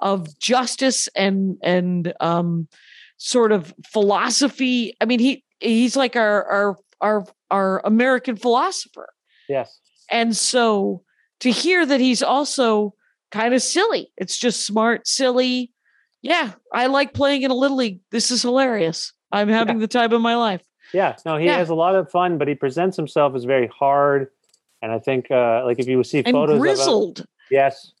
of justice and and um, sort of philosophy. I mean, he he's like our our our our American philosopher. yes, And so to hear that he's also kind of silly, it's just smart, silly. Yeah, I like playing in a little league. This is hilarious. I'm having the time of my life. Yeah. No, he Yeah. has a lot of fun, but he presents himself as very hard. And I think, uh, like, if you see And photos of him, yes,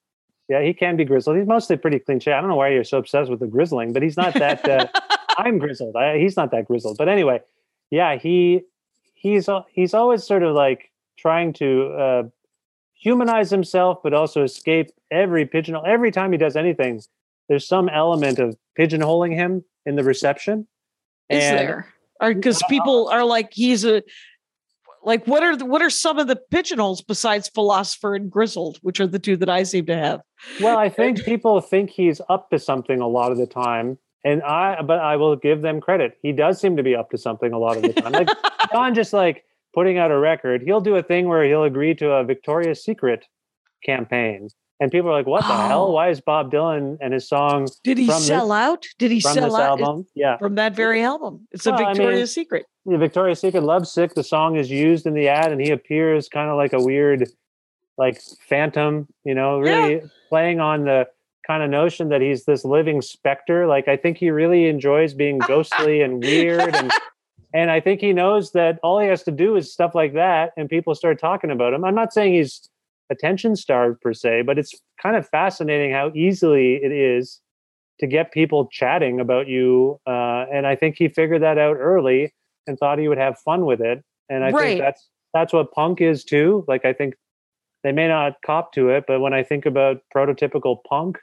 yeah, he can be grizzled. He's mostly pretty clean shaven. I don't know why you're so obsessed with the grizzling, but he's not that. Uh, I'm grizzled. I, he's not that grizzled. But anyway, yeah, he he's he's always sort of like trying to uh, humanize himself, but also escape every pigeonhole. Every time he does anything, there's some element of pigeonholing him in the reception. Is And- there? Because people are like, he's a like. What are the, what are some of the pigeonholes besides philosopher and grizzled, which are the two that I seem to have? Well, I think people think he's up to something a lot of the time. And I, but I will give them credit. He does seem to be up to something a lot of the time. Like John just like putting out a record. He'll do a thing where he'll agree to a Victoria's Secret campaign. And people are like, what the Oh. hell? Why is Bob Dylan and his song Did he From this- sell out? Did he sell out album? Yeah. from that very album? It's Well, a I mean- Victoria's Secret. The Victoria's Secret Love Sick, the song is used in the ad and he appears kind of like a weird, like phantom, you know, really playing on the kind of notion that he's this living specter. Like I think he really enjoys being ghostly and weird and and I think he knows that all he has to do is stuff like that and people start talking about him. I'm not saying he's attention starved per se, but it's kind of fascinating how easily it is to get people chatting about you. Uh, and I think he figured that out early and thought he would have fun with it. And I Right. think that's that's what punk is too. Like I think they may not cop to it, but when I think about prototypical punk,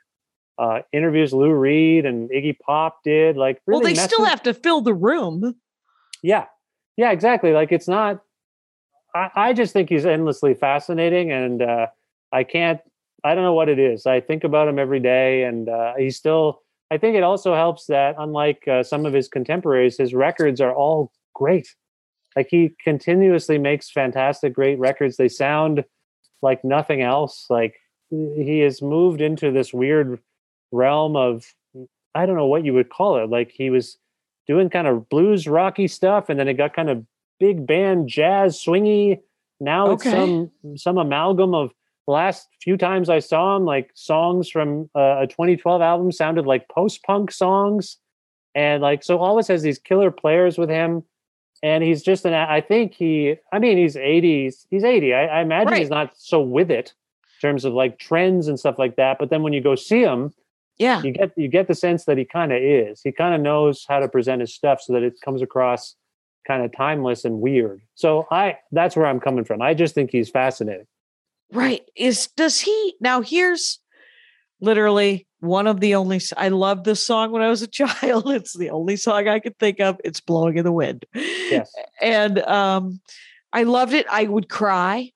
uh, interviews Lou Reed and Iggy Pop did, like really well, they still have to fill the room. yeah. Yeah, exactly. Like it's not I, I just think he's endlessly fascinating and uh I can't I don't know what it is. I think about him every day and uh he's still I think it also helps that unlike uh, some of his contemporaries, his records are all great. Like he continuously makes fantastic, great records. They sound like nothing else. Like he has moved into this weird realm of I don't know what you would call it. Like he was doing kind of blues rocky stuff, and then it got kind of big band jazz swingy. Now Okay. it's some some amalgam of last few times I saw him, like songs from uh, a 2012 album sounded like post punk songs, and like so always has these killer players with him. And he's just an. I think he. I mean, he's 80s. He's 80. I, I imagine Right. he's not so with it in terms of like trends and stuff like that. But then when you go see him, Yeah. you get you get the sense that he kind of is. He kind of knows how to present his stuff so that it comes across kind of timeless and weird. So I that's where I'm coming from. I just think he's fascinating. Right. Is does he now here's literally one of the only I loved this song when I was a child. It's the only song I could think of. It's blowing in the wind. Yes. And um I loved it. I would cry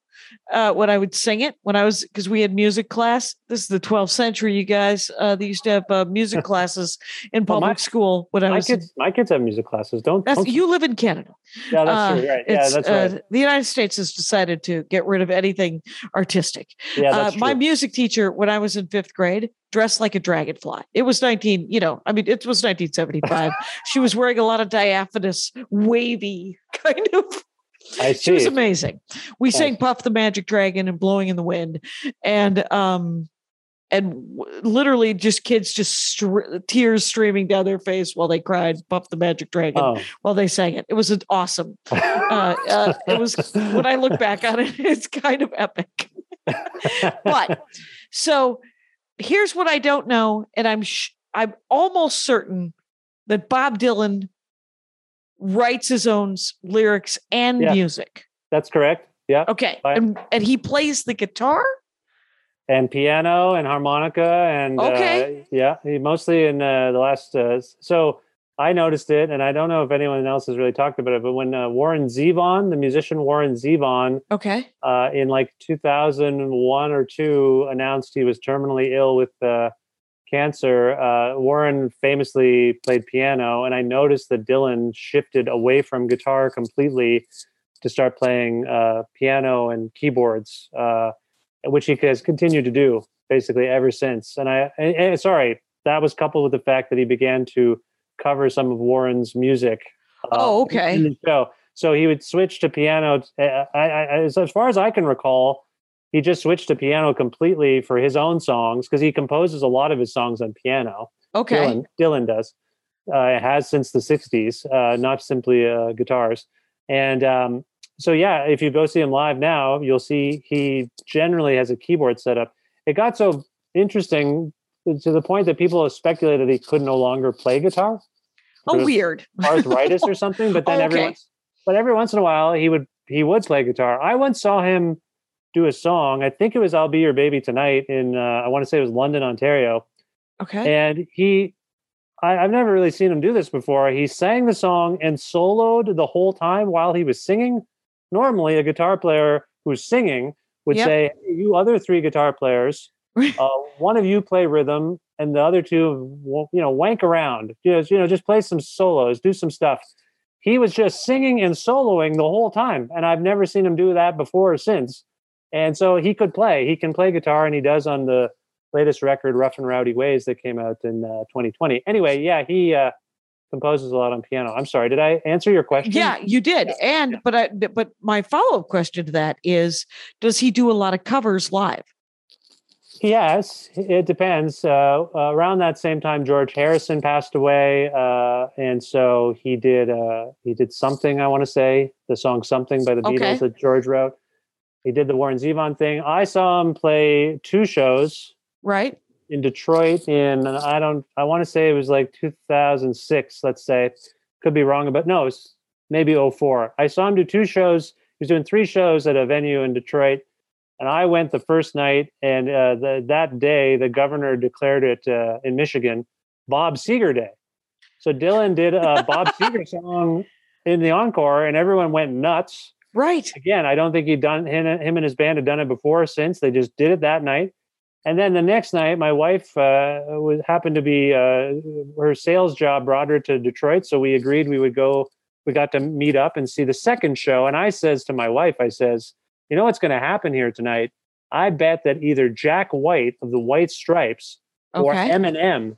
uh when I would sing it when I was because we had music class. This is the 12th century, you guys. Uh they used to have uh, music classes in Well, public my- school when I My was in- kids my kids have music classes. Don't, don't you live in Canada. yeah, that's Uh, true. Right. Yeah, that's uh, right. the United States has decided to get rid of anything artistic. Yeah, Uh, that's my music teacher, when I was in fifth grade, dressed like a dragonfly. It was 19, you know, I mean, it was 1975. she was wearing a lot of diaphanous, wavy kind of. I She was amazing. We sang. Puff the Magic Dragon and Blowing in the Wind. And, um, and w- literally just kids just str- tears streaming down their face while they cried Puff the Magic Dragon Oh. while they sang it. It was an awesome. Uh, uh, it was when I look back on it, it's kind of epic. but so here's what I don't know, and I'm sh- I'm almost certain that Bob Dylan writes his own lyrics and Yeah. music. that's correct. Yeah. Okay, Right. and and he plays the guitar. and piano and harmonica and Okay. uh, yeah he mostly in uh, the last uh, so i noticed it and i don't know if anyone else has really talked about it but when uh, warren zevon the musician warren zevon Okay, uh, in like 2001 or 2 announced he was terminally ill with uh, cancer uh, warren famously played piano and i noticed that dylan shifted away from guitar completely to start playing uh, piano and keyboards uh, which he has continued to do basically ever since and i and, and sorry that was coupled with the fact that he began to cover some of warren's music uh, Oh, okay. show so he would switch to piano. Uh, I, I, as, as far as I can recall, he just switched to piano completely for his own songs because he composes a lot of his songs on piano. okay, Dylan, Dylan does. Uh, has since the '60s, uh, not simply uh, guitars. And um, so, yeah, if you go see him live now, you'll see he generally has a keyboard setup. It got so interesting to the point that people have speculated he could no longer play guitar oh weird. arthritis or something. But then Oh, every once, but every once in a while he would he would play guitar. I once saw him do a song. I think it was "I'll Be Your Baby Tonight" in uh, I want to say it was London, Ontario, Okay, and he. I, I've never really seen him do this before. He sang the song and soloed the whole time while he was singing. Normally, a guitar player who's singing would Yep. say, hey, "You other three guitar players, uh, one of you play rhythm, and the other two, you know, wank around. Just you know, just play some solos, do some stuff." He was just singing and soloing the whole time, and I've never seen him do that before or since. And so he could play. He can play guitar, and he does on the latest record, "Rough and Rowdy Ways," that came out in uh, 2020. Anyway, yeah, he uh, composes a lot on piano. I'm sorry, did I answer your question? yeah, you did. And but I but my follow up question to that is, does he do a lot of covers live? Yes, it depends. Uh, uh, around that same time, George Harrison passed away, uh, and so he did. Uh, he did something. I want to say the song "Something" by the Okay. Beatles that George wrote. He did the Warren Zevon thing. I saw him play two shows Right. in Detroit in I don't. I want to say it was like 2006. Let's say, could be wrong, but no, it's maybe 04. I saw him do two shows. He was doing three shows at a venue in Detroit and I went the first night, and uh, the, that day the governor declared it uh, in Michigan Bob Seger Day. So Dylan did a Bob Seger song in the encore, and everyone went nuts. Right. Again, I don't think he'd done him, him and his band had done it before or since. They just did it that night. And then the next night, my wife uh, was happened to be uh, her sales job brought her to Detroit, so we agreed we would go we got to meet up and see the second show. And I says to my wife, I says, you know what's going to happen here tonight? I bet that either Jack White of the White Stripes or Okay. Eminem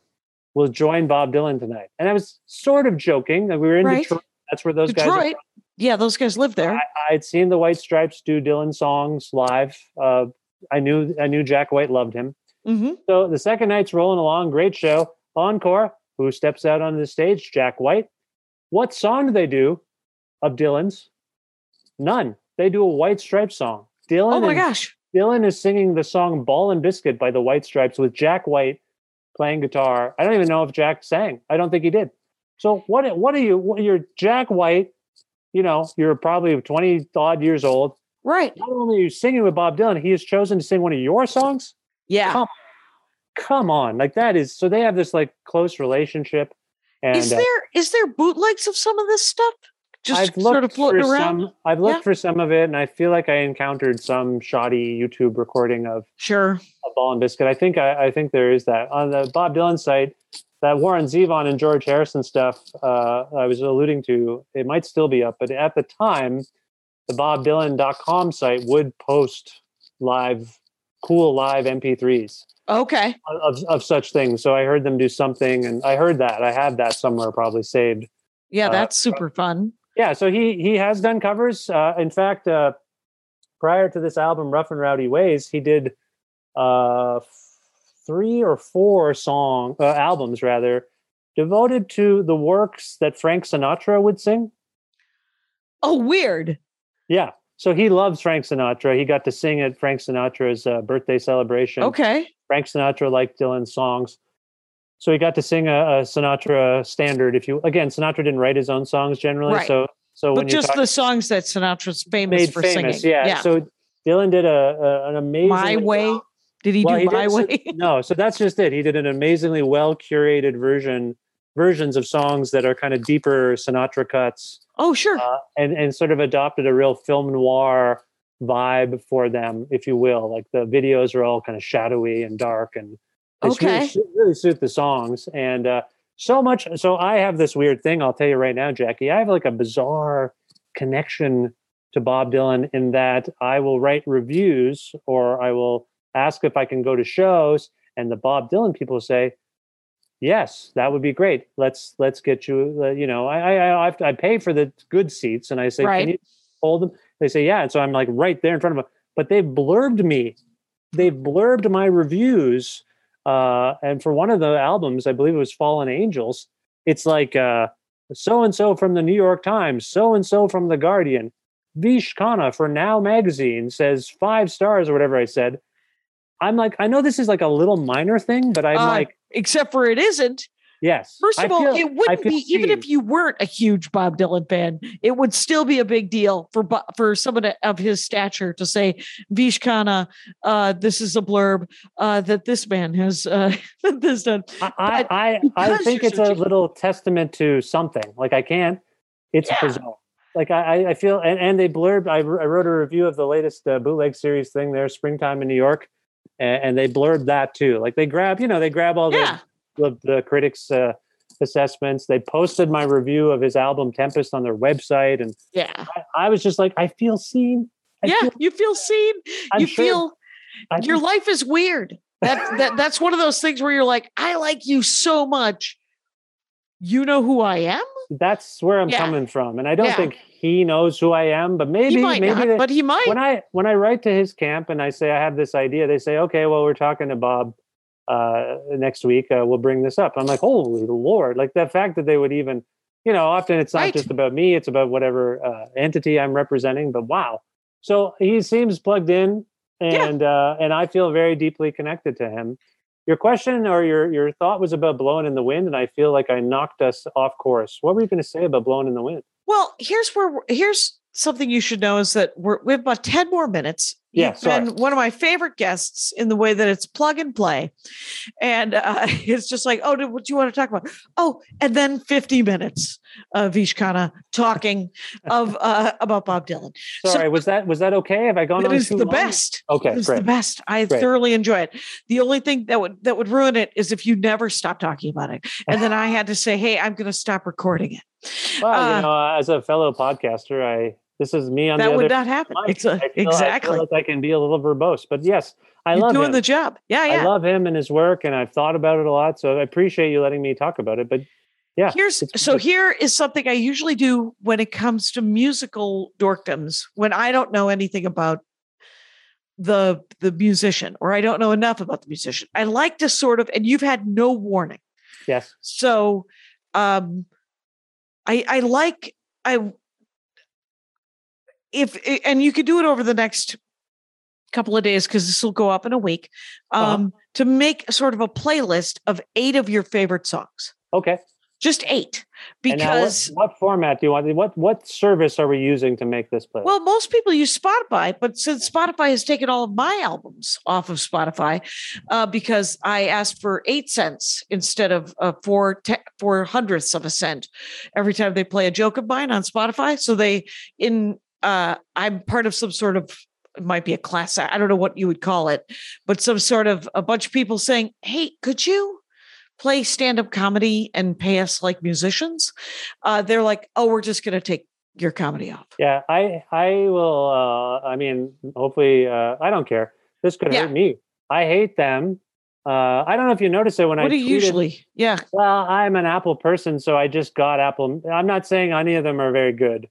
will join Bob Dylan tonight. And I was sort of joking. that We were in Right. Detroit. That's where those guys are Detroit. Yeah, those guys live there. I, I'd seen the White Stripes do Dylan songs live. Uh, I knew I knew Jack White loved him. hmm So the second night's rolling along, great show. Encore. Who steps out on the stage? Jack White. What song do they do of Dylan's? None. They do a White Stripes song. Dylan. Oh my and- gosh. Dylan is singing the song "Ball and Biscuit" by the White Stripes with Jack White playing guitar. I don't even know if Jack sang. I don't think he did. So what? What are you? What, you're Jack White. You know, you're probably twenty odd years old. Right. Not only are you singing with Bob Dylan, he has chosen to sing one of your songs. Yeah. Come, come on, like that is so they have this like close relationship. And is uh, there is there bootlegs of some of this stuff? Just I've sort of floating for around. some. I've looked Yeah. for some of it, and I feel like I encountered some shoddy YouTube recording of Sure. a ball and biscuit. I think I, I think there is that on the Bob Dylan site. That Warren Zevon and George Harrison stuff uh, I was alluding to, it might still be up, but at the time, the BobDylan.com site would post live, cool live MP3s Okay. of, of such things. So I heard them do something, and I heard that I have that somewhere probably saved. Yeah, Uh, that's super fun. Yeah, so he he has done covers. Uh, in fact, uh, prior to this album, Rough and Rowdy Ways, he did uh, three or four song uh, albums rather devoted to the works that Frank Sinatra would sing. Oh, weird. Yeah, so he loves Frank Sinatra. He got to sing at Frank Sinatra's uh, birthday celebration. Okay. Frank Sinatra liked Dylan's songs. So he got to sing a, a Sinatra standard. If you again, Sinatra didn't write his own songs generally. Right. So so But just talk, the songs that Sinatra's famous for famous. singing. Yeah. So Dylan did a, a an amazing My Way. Did he Well, do he My did- so- Way? no, so that's just it. He did an amazingly well curated version versions of songs that are kind of deeper Sinatra cuts, Oh, sure. uh, and and sort of adopted a real film noir vibe for them, if you will. Like the videos are all kind of shadowy and dark, and it's really, Okay. su- really suit the songs. And uh, so much. So I have this weird thing. I'll tell you right now, Jackie. I have like a bizarre connection to Bob Dylan in that I will write reviews or I will ask if I can go to shows, and the Bob Dylan people say, "Yes, that would be great. Let's let's get you. Uh, you know, I I I, to, I pay for the good seats, and I say, Right. can you hold them? They say, yeah, and so I'm like right there in front of them. But they've blurbed me. They've blurbed my reviews. Uh, and for one of the albums, I believe it was Fallen Angels. It's like uh, so and so from the New York Times, so and so from the Guardian. Vish Khanna for Now Magazine says five stars or whatever I said. I'm like, I know this is like a little minor thing, but I'm Uh, like, Except for it isn't. yes. First I of all, feel- it wouldn't be even if you weren't a huge Bob Dylan fan, it would still be a big deal for for someone of his stature to say, Vish Khanna, uh, this is a blurb uh, that this man has uh, this done." I, I, I, I think it's a little testament to something. Like I can't. It's Yeah. bizarre. Like I, I- I feel, and, and they blurred. I, I wrote a review of the latest uh, bootleg series thing there, springtime in New York, and, and they blurred that too. Like they grab, you know, they grab all Yeah, the the, the critics' uh, assessments. They posted my review of his album Tempest on their website, and yeah, I, I was just like, I feel seen. I yeah. feel- you feel seen. I'm you sure- feel I your life is weird. That that that's one of those things where you're like, I like you so much. You know who I am. that's where I'm Yeah. coming from, and I don't Yeah. think he knows who I am, but maybe he might maybe not, they- but he might. when I when I write to his camp and I say I have this idea, they say, okay, well, we're talking to Bob uh, next week. Uh, we'll bring this up. I'm like, holy lord! Like the fact that they would even, you know, often it's not Right. just about me; it's about whatever uh, entity I'm representing. But wow, so he seems plugged in, Yeah. and uh, and I feel very deeply connected to him. Your question or your your thought was about blowing in the wind, and I feel like I knocked us off course. What were you going to say about blowing in the wind? Well, here's where here's something you should know is that we're we have about 10 more minutes Yeah, You've sorry. been one of my favorite guests in the way that it's plug and play. And uh, it's just like, oh, what do you want to talk about? Oh, and then 50 minutes of Vish Khanna talking of uh, about Bob Dylan. So- Sorry, was that was that okay? Have I gone It on is too the long? best. Okay, It's the best. I Great. thoroughly enjoy it. The only thing that would that would ruin it is if you never stop talking about it, and then I had to say, "Hey, I'm going to stop recording it." Well, Uh, you know, as a fellow podcaster, I this is me on the that would not happen. a, I exactly. like I can be a little verbose, but yes, I You're love doing him. the job. Yeah, yeah. I love him and his work, and I've thought about it a lot. So I appreciate you letting me talk about it. But yeah, Here's so here is something I usually do when it comes to musical dorkdoms when I don't know anything about the the musician or I don't know enough about the musician. I like to sort of and you've had no warning. yes, So um I I like I if and you could do it over the next couple of days because this will go up in a week Uh-huh. um to make sort of a playlist of eight of your favorite songs okay. just eight now what- because what, format do you want? What what service are we using to make this playlist well most people use spotify but since spotify has taken all of my albums off of spotify uh, because i asked for eight cents instead of uh, four te- four hundredths of a cent every time they play a joke of mine on spotify so they in uh, i'm part of some sort of it might be a class i don't know what you would call it but some sort of a bunch of people saying hey could you play stand-up comedy and pay us like musicians uh, they're like oh we're just going to take your comedy off yeah, I I will. Uh, I mean, hopefully, uh, I don't care. This could Yeah. hurt me. I hate them. Uh, I don't know if you noticed it when I what do you usually yeah Well, I'm an Apple person, so I just got Apple. I'm not saying any of them are very good.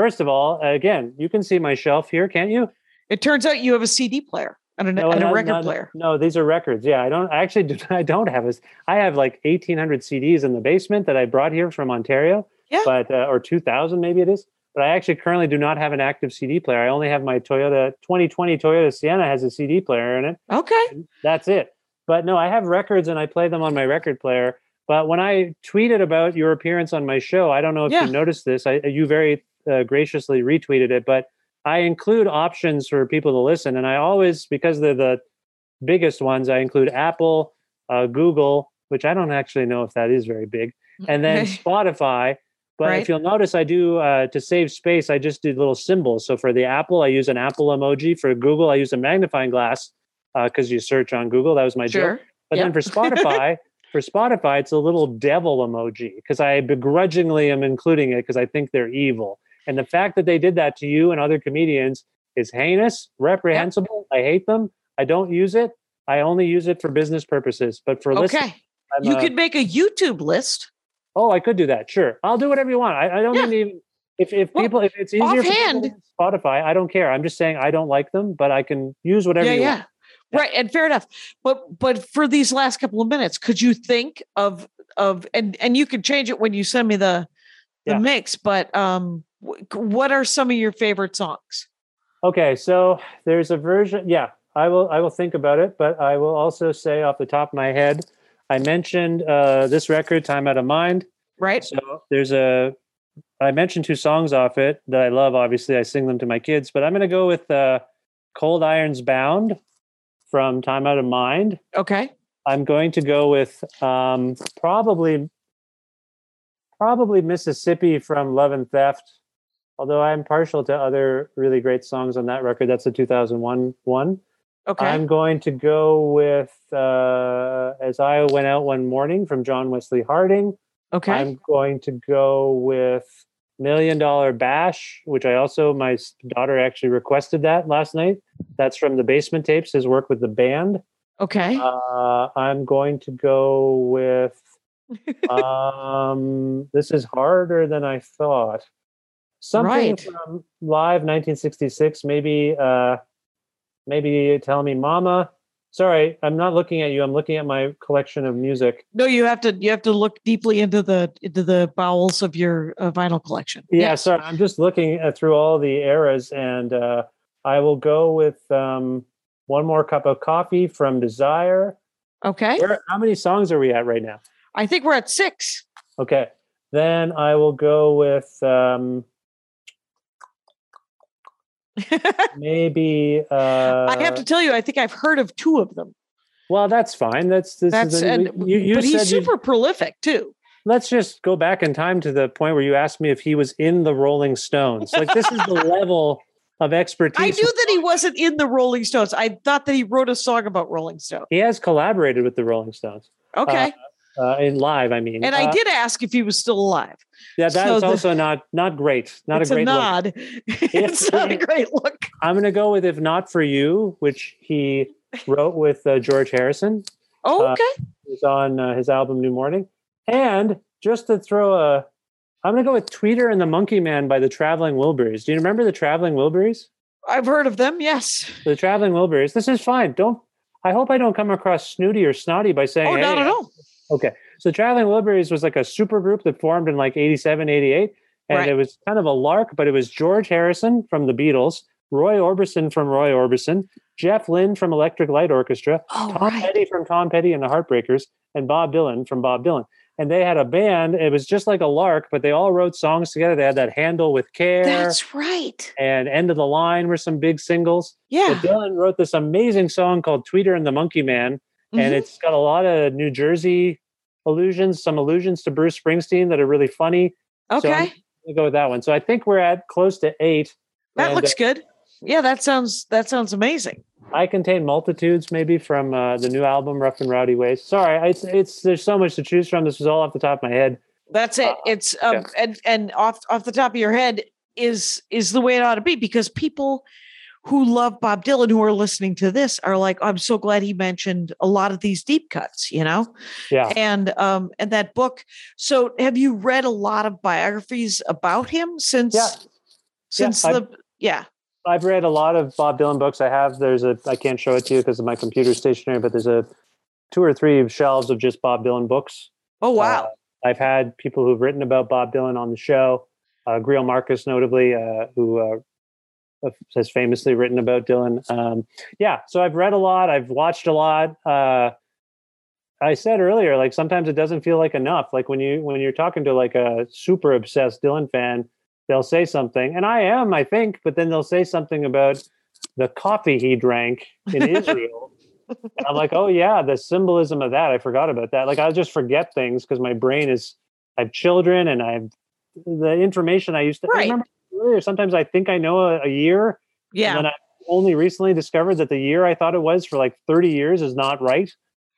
First of all, again, you can see my shelf here, can't you? it turns out you have a cd player and a, and a no, record no, player No, these are records. Yeah, I don't I actually. Do, I don't have this. I have like 1,800 CDs in the basement that I brought here from Ontario. Yeah. But uh, or 2,000 maybe it is. But I actually currently do not have an active CD player. I only have my Toyota 2020 Toyota Sienna has a CD player in it. okay That's it. But no, I have records and I play them on my record player. But when I tweeted about your appearance on my show, I don't know if Yeah. you noticed this. I, you very uh, graciously retweeted it, but I include options for people to listen. And I always, because they're the biggest ones, I include Apple, uh, Google, which I don't actually know if that is very big, and then Spotify. But Right. if you'll notice, I do uh, to save space. I just did little symbols. So for the Apple, I use an Apple emoji. For Google, I use a magnifying glass because you search on Google. That was my joke. sure But then for Spotify, for Spotify, it's a little devil emoji because I begrudgingly am including it because I think they're evil. And the fact that they did that to you and other comedians is heinous, reprehensible. I hate them. I don't use it. I only use it for business purposes. But for listening, okay you uh, could make a youtube list oh, I could do that. Sure, I'll do whatever you want. I, I don't Yeah. even. If, if Well, people if it's easier for offhand- to Spotify, I don't care. I'm just saying I don't like them, but I can use whatever yeah you yeah want. Yeah. right and fair enough but but for these last couple of minutes could you think of of and and you can change it when you send me the the Yeah. mix but um what are some of your favorite songs Okay, so there's a version. Yeah, I will. I will think about it, but I will also say off the top of my head, I mentioned uh, this record, "Time Out of Mind." right So there's a. I mentioned two songs off it that I love. Obviously, I sing them to my kids, but I'm going to go with uh, "Cold Irons Bound" from "Time Out of Mind." okay I'm going to go with um, probably probably Mississippi from Love and Theft. Although I'm partial to other really great songs on that record. That's a 2001 one. okay I'm going to go with uh, As I Went Out One Morning from John Wesley Harding. okay I'm going to go with Million Dollar Bash, which I also, my daughter actually requested that last night. That's from the Basement Tapes, his work with the band. okay Uh, I'm going to go with. Um, this is harder than I thought. Something Right. from live 1966. Maybe, uh, maybe tell me, Mama. Sorry, I'm not looking at you. I'm looking at my collection of music. no you have to you have to look deeply into the into the bowels of your uh, vinyl collection Yeah, sorry. I'm just looking at, through all the eras, and uh, I will go with um, one more cup of coffee from Desire. okay Where? How many songs are we at right now? i think we're at six Okay. Then I will go with um maybe. Uh, I have to tell you, I think I've heard of two of them. Well, that's fine. That's this That's is and, you, you but he's super prolific too. let's just go back in time to the point where you asked me if he was in the Rolling Stones. Like this is the level of expertise. I knew that he wasn't in the Rolling Stones. I thought that he wrote a song about Rolling Stone. he has collaborated with the Rolling Stones Okay. uh, in live. I mean, and I Uh, did ask if he was still alive. Yeah, that's so is the- also not not great. Not a great look. nod. it's not a great look. I'm going to go with "If Not for You," which he wrote with uh, George Harrison. Oh, Uh, okay. It's on uh, his album New Morning. And just to throw a, I'm going to go with "Tweeter and the Monkey Man" by the Traveling Wilburys. Do you remember the Traveling Wilburys? I've heard of them. Yes. The Traveling Wilburys. This is fine. Don't. I hope I don't come across snooty or snotty by saying. Oh, not "Hey, at all. Okay. So Traveling Wilburys was like a super group that formed in like 87, 88. And Right. it was kind of a lark, but it was George Harrison from the Beatles, Roy Orbison from Roy Orbison, Jeff Lynne from Electric Light Orchestra, Oh, Tom right. Petty from Tom Petty and the Heartbreakers, and Bob Dylan from Bob Dylan. And they had a band. It was just like a lark, but they all wrote songs together. They had that Handle with Care That's right. and End of the Line were some big singles. Yeah. But Dylan wrote this amazing song called Tweeter and the Monkey Man and Mhm. it's got a lot of New Jersey allusions, some allusions to Bruce Springsteen that are really funny. okay. So I'm go with that one. So I think we're at close to eight. that and, looks uh, good. Yeah, that sounds that sounds amazing. I contain multitudes, maybe from uh, the new album Rough and Rowdy Ways. Sorry, it's it's there's so much to choose from. This was all off the top of my head. That's it. Uh, It's um yeah. and and off off the top of your head is is the way it ought to be because people who love Bob Dylan who are listening to this are like, I'm so glad he mentioned a lot of these deep cuts, you know? Yeah, And um and that book. So have you read a lot of biographies about him since Yeah. since I- the yeah. I've read a lot of Bob Dylan books. I have. There's a. I can't show it to you because of my computer stationary, but there's a two or three shelves of just Bob Dylan books. Oh wow. Uh, I've had people who've written about Bob Dylan on the show. Uh, Greil Marcus, notably, uh, who uh, has famously written about Dylan. Um, yeah, so I've read a lot. I've watched a lot. Uh, I said earlier, like sometimes it doesn't feel like enough. Like when you when you're talking to like a super obsessed Dylan fan, they'll say something, and I am, I think, but then they'll say something about the coffee he drank in Israel. And I'm like, oh yeah, the symbolism of that. I forgot about that. Like I'll just forget things because my brain is. I have children, and I've the information I used to. I remember earlier. Sometimes I think I know a, a year, yeah. and then I only recently discovered that the year I thought it was for like 30 years is not right,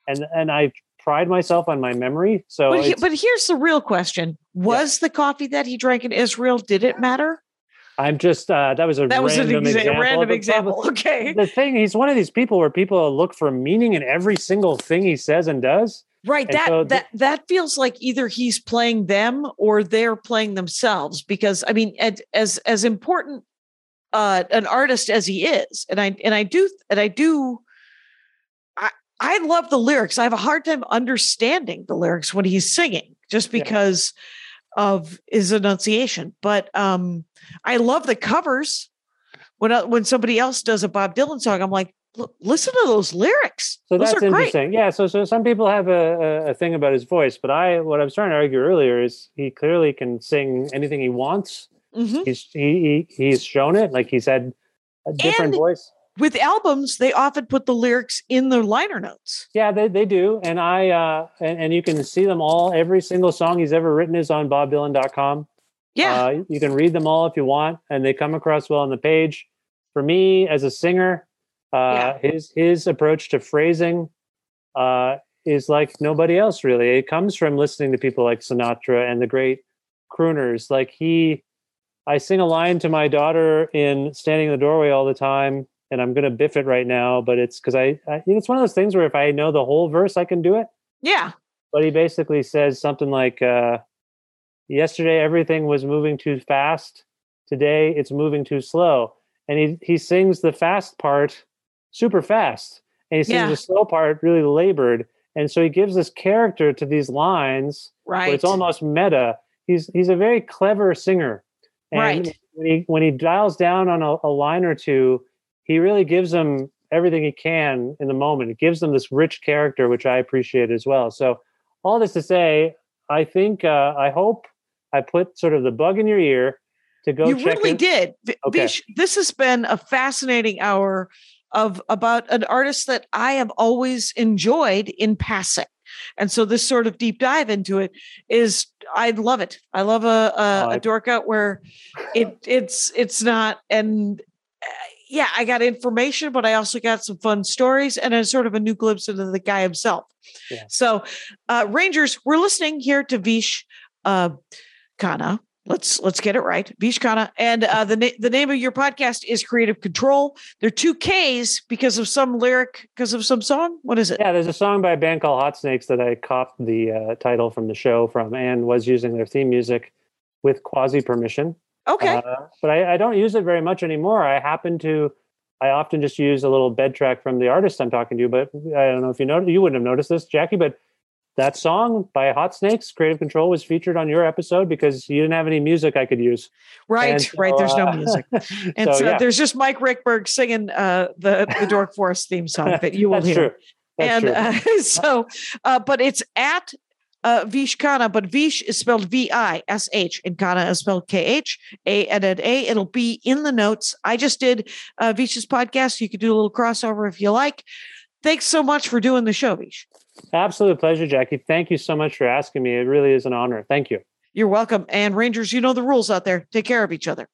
and and I pride myself on my memory. So But, he, but here's the real question: Was the coffee that he drank in Israel did it matter? I'm just uh, that was a That was an random exa- example. random example. Okay, The thing, he's one of these people where people look for meaning in every single thing he says and does. Right. And That so the- that that feels like either he's playing them or they're playing themselves. Because I mean, as as important uh, an artist as he is, and I and I do and I do. I I love the lyrics. I have a hard time understanding the lyrics when he's singing, just Yeah. because of his enunciation. But um, I love the covers. When uh, when somebody else does a Bob Dylan song, I'm like, "Look, listen to those lyrics. So those that's are great. interesting. Yeah. So so some people have a, a, thing about his voice, but I what I was trying to argue earlier is he clearly can sing anything he wants. Mhm. He's he, he he's shown it. Like he's had a different And- voice. With albums, they often put the lyrics in the liner notes. Yeah, they, they do. And I uh and, and you can see them all. Every single song he's ever written is on bobdylan.com. Yeah, Uh, you can read them all if you want, and they come across well on the page. For me, as a singer, uh, his his approach to phrasing uh, is like nobody else. Really, it comes from listening to people like Sinatra and the great crooners. Like he, I sing a line to my daughter in "Standing in the Doorway" all the time, and I'm going to biff it right now, but it's because I, I it's one of those things where if I know the whole verse, I can do it. Yeah, but he basically says something like uh, yesterday everything was moving too fast. Today it's moving too slow. And he he sings the fast part super fast and he sings Yeah. the slow part really labored and so he gives this character to these lines right. it's almost meta he's he's a very clever singer and Right. when he when he dials down on a, a line or two he really gives them everything he can in the moment it gives them this rich character which i appreciate as well so all this to say i think uh, i hope i put sort of the bug in your ear to go you check really it. did. Okay. Vish, this has been a fascinating hour of about an artist that I have always enjoyed in passing. And so this sort of deep dive into it is I love it. I love a a, Oh, a dork out where it it's it's not and uh, yeah, I got information, but I also got some fun stories and a sort of a new glimpse into the guy himself. Yeah. So, uh, Rangers, we're listening here to Vish uh, Khanna. Let's let's get it right, Vish Khanna, and uh, the na- the name of your podcast is Kreative Kontrol. There are two K's because of some lyric, because of some song. What is it? Yeah, there's a song by a band called Hot Snakes that I copied the uh, title from the show from and was using their theme music with quasi permission. Okay, Uh, but I, I don't use it very much anymore. I happen to, I often just use a little bed track from the artist I'm talking to. But I don't know if you know, you wouldn't have noticed this, Jackie. But that song by Hot Snakes, Kreative Kontrol, was featured on your episode because you didn't have any music I could use. right, so, right. There's no uh, music, and so, so yeah, there's just Mike Ruekberg singing uh, the the Dork Forest theme song that you will hear. true. That's and true. uh, so, uh, but it's at uh, Vish Khanna, but Vish is spelled V I S H, and Khanna is spelled K H A N N A. It'll be in the notes. I just did uh, Vish's podcast. You could do a little crossover if you like. Thanks so much for doing the show, Vish. Absolute pleasure, Jackie. Thank you so much for asking me. It really is an honor. Thank you. You're welcome. And Rangers, you know the rules out there. Take care of each other.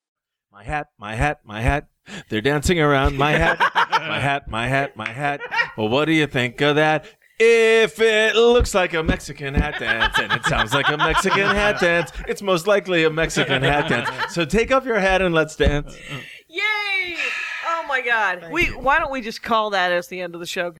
My hat, my hat, my hat. They're dancing around my hat, my hat, my hat, my hat. Well, what do you think of that? If it looks like a Mexican hat dance and it sounds like a Mexican hat dance, it's most likely a Mexican hat dance. So take off your hat and let's dance. Yay! Oh my God. We why don't we just call that as the end of the show?